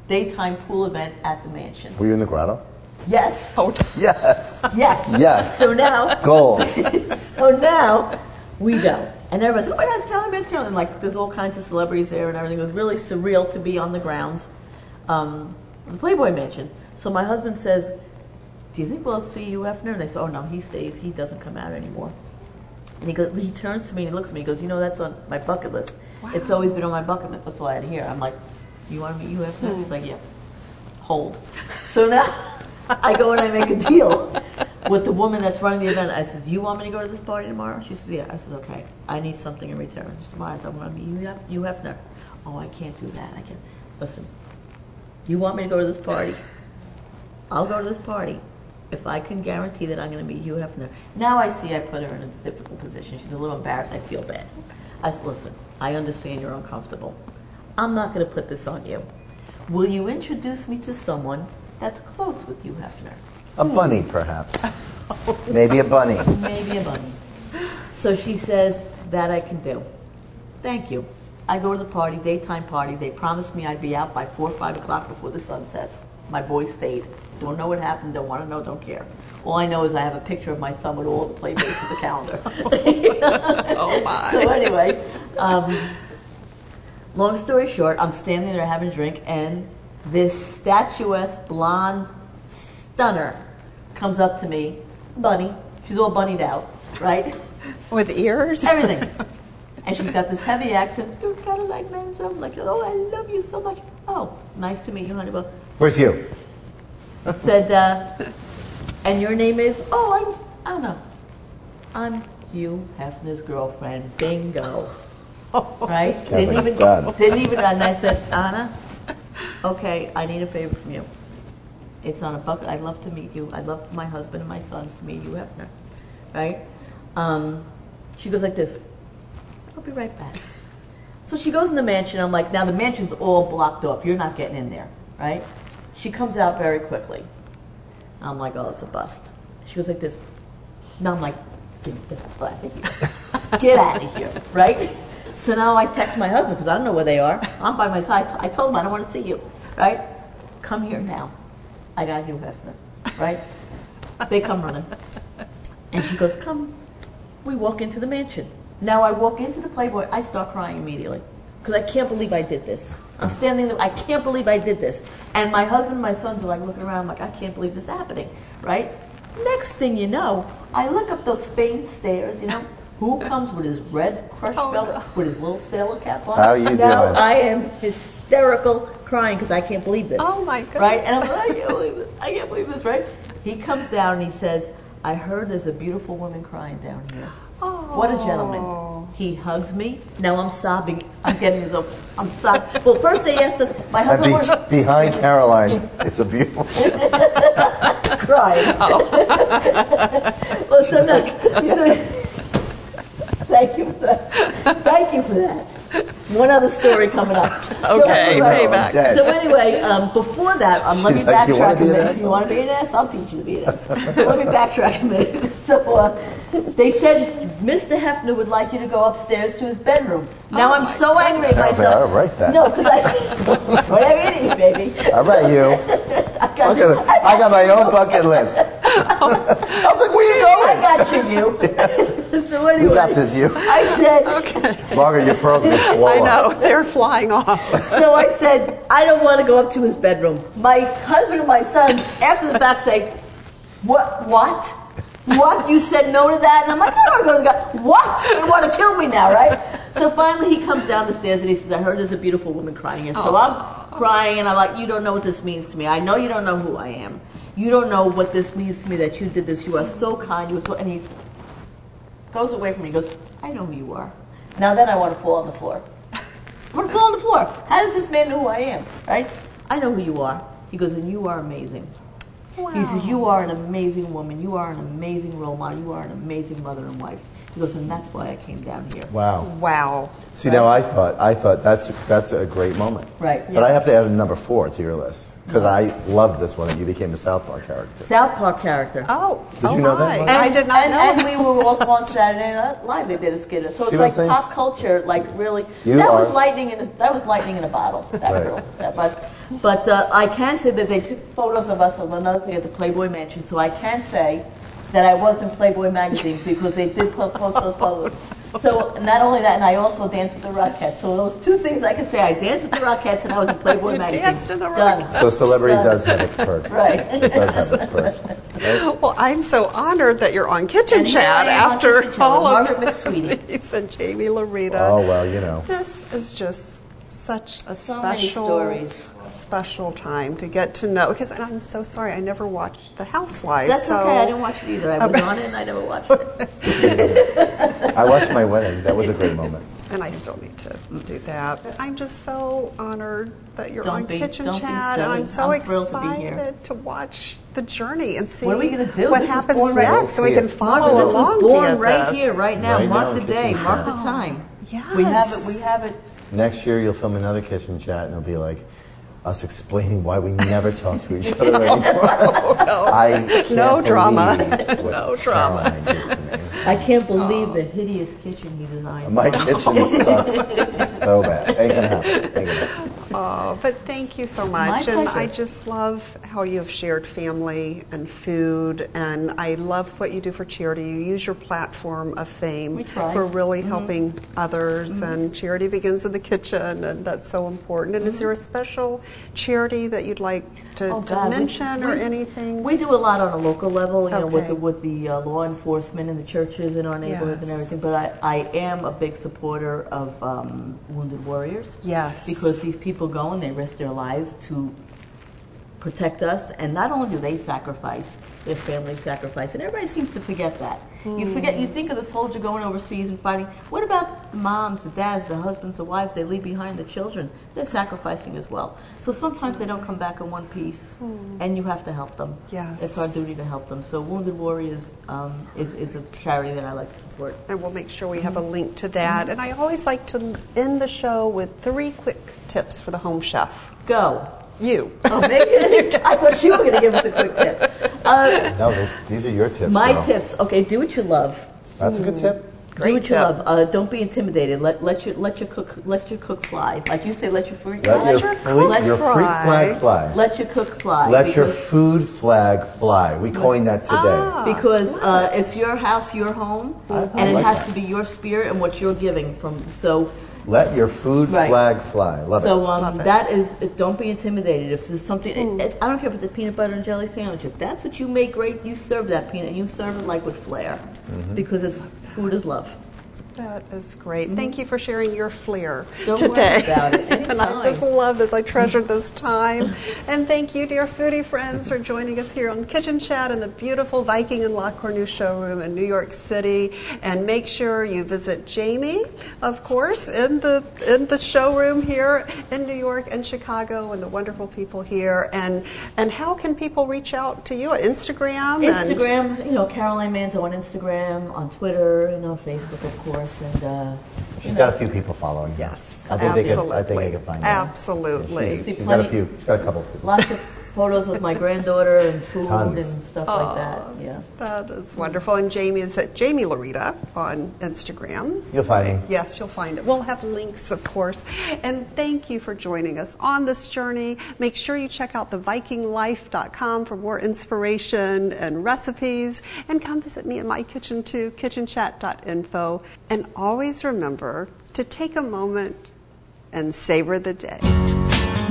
Speaker 3: daytime pool event at the mansion.
Speaker 2: Were you in the grotto?
Speaker 3: Yes.
Speaker 2: Yes.
Speaker 3: Yes.
Speaker 2: Yes.
Speaker 3: So now,
Speaker 2: Goals.
Speaker 3: so now we go. And everybody's, oh my God, it's Carolyn, it's Carolyn. Like, there's all kinds of celebrities there and everything. It was really surreal to be on the grounds, um, of the Playboy Mansion. So my husband says, do you think we'll see Hugh Hefner? And I said, oh no, he stays. He doesn't come out anymore. And he goes, he turns to me and he looks at me. He goes, you know, that's on my bucket list. It's always been on my bucket list. That's why I had here. I'm like, you want to meet Hugh Hefner? He's like, yeah. Hold. So now I go and I make a deal with the woman that's running the event. I said, you want me to go to this party tomorrow? She says, yeah. I said, okay. I need something in return. She why? I said, I want to meet Hugh Hef- Hugh Hefner. Oh, I can't do that. I can't. Listen, you want me to go to this party? I'll go to this party if I can guarantee that I'm going to meet Hugh Hefner. Now I see I put her in a difficult position. She's a little embarrassed. I feel bad. I said, listen, I understand you're uncomfortable. I'm not going to put this on you. Will you introduce me to someone that's close with you, Hefner?
Speaker 2: A bunny, perhaps. Maybe a bunny.
Speaker 3: Maybe a bunny. So she says, that I can do. Thank you. I go to the party, daytime party. They promised me I'd be out by 4 or 5 o'clock before the sun sets. My boy stayed. Don't know what happened, don't want to know, don't care. All I know is I have a picture of my son with all the playmates of the calendar.
Speaker 1: Oh my.
Speaker 3: so anyway, um, long story short, I'm standing there having a drink, and this statuesque blonde stunner comes up to me, bunny. She's all bunnied out, right?
Speaker 1: With ears?
Speaker 3: Everything. And she's got this heavy accent. You're kind of like man. So I'm like, oh, I love you so much. Oh, nice to meet you, honey. Well,
Speaker 2: Where's you?
Speaker 3: said, uh, and your name is? Oh, I'm. I don't know. I'm Hugh Hefner's girlfriend. Bingo. Right? Didn't even.
Speaker 2: done.
Speaker 3: Didn't even. And I said, Anna. Okay, I need a favor from you. It's on a bucket. I'd love to meet you. I'd love for my husband and my sons to meet you, Hefner. Right? Um, she goes like this. I'll be right back. So she goes in the mansion. I'm like, now the mansion's all blocked off. You're not getting in there, right? She comes out very quickly. I'm like, oh, it's a bust. She goes like this. Now I'm like, get fuck out of here. Get out of here, right? So now I text my husband because I don't know where they are. I'm by my side. I told him I don't want to see you, right? Come here now. I got Hugh Hefner, right? They come running. And she goes, come. We walk into the mansion. Now I walk into the Playboy, I start crying immediately. Because I can't believe I did this. I'm standing there, I can't believe I did this. And my husband and my sons are like looking around, like, I can't believe this is happening, right? Next thing you know, I look up those Spain stairs, you know. Who comes with his red crush
Speaker 1: Oh,
Speaker 3: belt,
Speaker 1: no.
Speaker 3: with his little sailor cap on?
Speaker 2: How are you
Speaker 3: now
Speaker 2: doing?
Speaker 3: I am hysterical crying because I can't believe this.
Speaker 1: Oh, my
Speaker 3: god!
Speaker 1: Right?
Speaker 3: And I'm like, I can't believe this. I can't believe this, right? He comes down and he says, I heard there's a beautiful woman crying down here. Oh. What a gentleman. Oh. He hugs me. Now I'm sobbing. I'm getting his own. I'm sobbing. Well, first they asked us, my
Speaker 2: And
Speaker 3: husband
Speaker 2: be-
Speaker 3: was
Speaker 2: behind Caroline, it's a beautiful.
Speaker 3: crying. Oh. well, so no, he said, thank you for that. Thank you for that. One other story coming up. So
Speaker 1: Okay,
Speaker 3: anyway-
Speaker 1: payback.
Speaker 2: Dead.
Speaker 3: So anyway, um, before that, um, let me
Speaker 2: like, wanna
Speaker 3: backtrack
Speaker 2: be
Speaker 3: a
Speaker 2: an
Speaker 3: minute.
Speaker 2: ass?"
Speaker 3: You want to be an ass? I'll teach you to be an ass. so let me backtrack a minute. So uh, they said Mr. Hefner would like you to go upstairs to his bedroom. Now
Speaker 1: Oh
Speaker 3: I'm
Speaker 1: my
Speaker 3: so angry at myself.
Speaker 2: I'll write that.
Speaker 3: No, because I whatever it is, baby.
Speaker 2: All right, you. Look at it. I got my own bucket list. I was like, where you
Speaker 3: I
Speaker 2: going?
Speaker 3: you. so anyway,
Speaker 2: We got this, you.
Speaker 3: I said, okay.
Speaker 2: Margaret, your pearls get swollen.
Speaker 1: I know they're flying off.
Speaker 3: so I said, I don't want to go up to his bedroom. My husband and my son, after the fact, say, what? What? What? You said no to that? And I'm like, I'm not going to go. What? You want to kill me now, right? So finally, he comes down the stairs and he says, I heard there's a beautiful woman crying And So oh. I'm crying and I'm like, you don't know what this means to me. I know you don't know who I am. You don't know what this means to me that you did this. You are so kind. You were so, and he goes away from me. He goes, I know who you are. Now then I want to fall on the floor. I want to fall on the floor. How does this man know who I am? Right? I know who you are. He goes, and you are amazing. Wow. He says, you are an amazing woman. You are an amazing role model. You are an amazing mother and wife. He goes, and that's why I came down here.
Speaker 2: Wow.
Speaker 1: Wow.
Speaker 2: See, now I thought, I thought that's that's a great moment.
Speaker 3: Right.
Speaker 2: But I have to add a number four to your list because I loved this one. and You became the South Park character.
Speaker 3: South Park character.
Speaker 1: Oh,
Speaker 2: Did
Speaker 1: oh
Speaker 2: you know that,
Speaker 1: my.
Speaker 2: Margaret?
Speaker 1: I did not
Speaker 3: and,
Speaker 1: know.
Speaker 3: And
Speaker 1: that.
Speaker 3: we were also on Saturday Night Live. They did a skit. So
Speaker 2: See
Speaker 3: it's
Speaker 2: what
Speaker 3: like
Speaker 2: I'm
Speaker 3: pop culture, like really.
Speaker 2: You
Speaker 3: that was lightning in a, that was lightning in a bottle. That
Speaker 2: Right.
Speaker 3: girl. That, but but uh, I can say that they took photos of us on another thing at the Playboy Mansion. So I can say that I was in Playboy magazine because they did post those photos. So not only that, and I also danced with the Rockettes. So those two things I can say: I danced with the Rockettes, and I was in Playboy
Speaker 1: You
Speaker 3: magazine.
Speaker 1: danced in the
Speaker 3: Done.
Speaker 2: So celebrity
Speaker 3: Done.
Speaker 2: does have its perks.
Speaker 3: Right.
Speaker 2: It does have its perks. Right?
Speaker 1: Well, I'm so honored that you're on Kitchen
Speaker 3: And
Speaker 1: Chat
Speaker 3: I am on
Speaker 1: after
Speaker 3: Kitchen
Speaker 1: all
Speaker 3: with
Speaker 1: of
Speaker 3: Margaret McSweeney.
Speaker 1: these and Jaime Laurita.
Speaker 2: Oh well, you know.
Speaker 1: This is just such a
Speaker 3: So
Speaker 1: special, special time to get to know. Because I'm so sorry, I never watched The Housewives.
Speaker 3: That's
Speaker 1: so
Speaker 3: okay. I didn't watch it either. I was on it and I never watched it.
Speaker 2: I watched my wedding. That was a great moment.
Speaker 1: and I still need to do that. But I'm just so honored that you're
Speaker 3: Don't
Speaker 1: on
Speaker 3: be-
Speaker 1: Kitchen
Speaker 3: don't be
Speaker 1: Chat, and. I'm so
Speaker 3: I'm thrilled to be here.
Speaker 1: excited to watch the journey and see
Speaker 3: What are we gonna do?
Speaker 1: what happens
Speaker 3: born right-
Speaker 1: next, so we can
Speaker 2: it.
Speaker 1: follow
Speaker 3: this
Speaker 1: along
Speaker 3: was born
Speaker 1: via
Speaker 3: right
Speaker 1: this.
Speaker 3: here, right now.
Speaker 2: Right
Speaker 3: Mark
Speaker 2: now
Speaker 3: the day,
Speaker 2: Kitchen
Speaker 3: mark the
Speaker 2: Chat.
Speaker 3: time. We have it. We
Speaker 1: Yes.
Speaker 3: have it.
Speaker 2: Next year you'll film another kitchen chat and it'll be like us explaining why we never talk to each other anymore. I can't
Speaker 1: No drama. No drama.
Speaker 2: Caroline did to me.
Speaker 3: I can't believe the hideous kitchen you designed.
Speaker 2: My kitchen sucks so bad. Ain't gonna happen. Ain't gonna happen.
Speaker 1: Oh, but thank you so
Speaker 3: My
Speaker 1: much. and. I just love how you have shared family and food. And I love what you do for charity. You use your platform of fame for really
Speaker 3: Mm-hmm.
Speaker 1: helping others. And charity begins in the kitchen, and that's so important. And is there a special charity that you'd like to,
Speaker 3: Mm-hmm. Oh,
Speaker 1: to
Speaker 3: God, we-
Speaker 1: mention or
Speaker 3: we-
Speaker 1: anything?
Speaker 3: We do a lot on a local level, you know, with the, with the uh, law enforcement and the churches in our neighborhoods and everything. But I, I am a big supporter of um, Wounded Warriors.
Speaker 1: Yes.
Speaker 3: Because these people go and they risk their lives to protect us, and not only do they sacrifice, their families sacrifice, and everybody seems to forget that. You forget, you think of the soldier going overseas and fighting. What about the moms, the dads, the husbands, the wives they leave behind, the children? They're sacrificing as well. So sometimes they don't come back in one piece, and you have to help them.
Speaker 1: Yes.
Speaker 3: It's our duty to help them. So Wounded Warriors um, is, is a charity that I like to support.
Speaker 1: and we'll make sure we have a link to that. And I always like to end the show with three quick tips for the home chef.
Speaker 3: Go.
Speaker 1: You.
Speaker 3: Oh, Megan, I thought you were going to give us a quick tip. Uh,
Speaker 2: No, this, these are your tips.
Speaker 3: my
Speaker 2: girl.
Speaker 3: tips. Okay, do what you love.
Speaker 2: That's a good tip.
Speaker 1: Great
Speaker 3: do what you
Speaker 1: tip.
Speaker 3: love. Uh, don't be intimidated. Let let your let your cook let your cook fly. Like you say, let your fruit
Speaker 2: Let
Speaker 3: fly.
Speaker 2: your,
Speaker 1: your
Speaker 2: fleet,
Speaker 1: cook
Speaker 2: your freak flag fly.
Speaker 3: Let your cook fly.
Speaker 2: Let your food flag fly. We coined that today.
Speaker 1: Ah.
Speaker 3: because uh, it's your house, your home, and it
Speaker 2: like
Speaker 3: has
Speaker 2: that.
Speaker 3: to be your spirit and what you're giving from. So
Speaker 2: Let your food
Speaker 3: Right.
Speaker 2: flag fly. Love
Speaker 3: So
Speaker 2: it.
Speaker 3: um,
Speaker 1: it.
Speaker 3: that is, don't be intimidated. If there's something, it- it- I don't care if it's a peanut butter and jelly sandwich. If that's what you make great, you serve that peanut. You serve it like with flair,
Speaker 2: Mm-hmm.
Speaker 3: because it's food is love.
Speaker 1: That is great. Thank you for sharing your flair
Speaker 3: Mm-hmm. Don't worry
Speaker 1: today.
Speaker 3: about it.
Speaker 1: and I just love this. I treasured this time. and thank you, dear foodie friends, for joining us here on Kitchen Chat in the beautiful Viking and La Cornue showroom in New York City. And make sure you visit Jaime, of course, in the in the showroom here in New York and Chicago, and the wonderful people here. And and how can people reach out to you? On Instagram.
Speaker 3: Instagram, you know, Caroline Manzo on Instagram, on Twitter, and on Facebook, of course. And uh,
Speaker 2: She's got a few people following. her.
Speaker 1: Yes,
Speaker 2: I think they
Speaker 1: absolutely.
Speaker 2: could. I think they could find her.
Speaker 1: Absolutely.
Speaker 2: She's, she's got a few. She's got a couple. Of people.
Speaker 3: lots of photos with my granddaughter and food
Speaker 2: Tons.
Speaker 3: and stuff like that. Yeah.
Speaker 1: That is wonderful. And Jaime is at Jaime Laurita on Instagram.
Speaker 2: You'll find me.
Speaker 1: Yes, you'll find it. We'll have links, of course. And thank you for joining us on this journey. Make sure you check out thevikinglife.com for more inspiration and recipes. And come visit me in my kitchen too, kitchenchat.info. And always remember to take a moment and savor the day.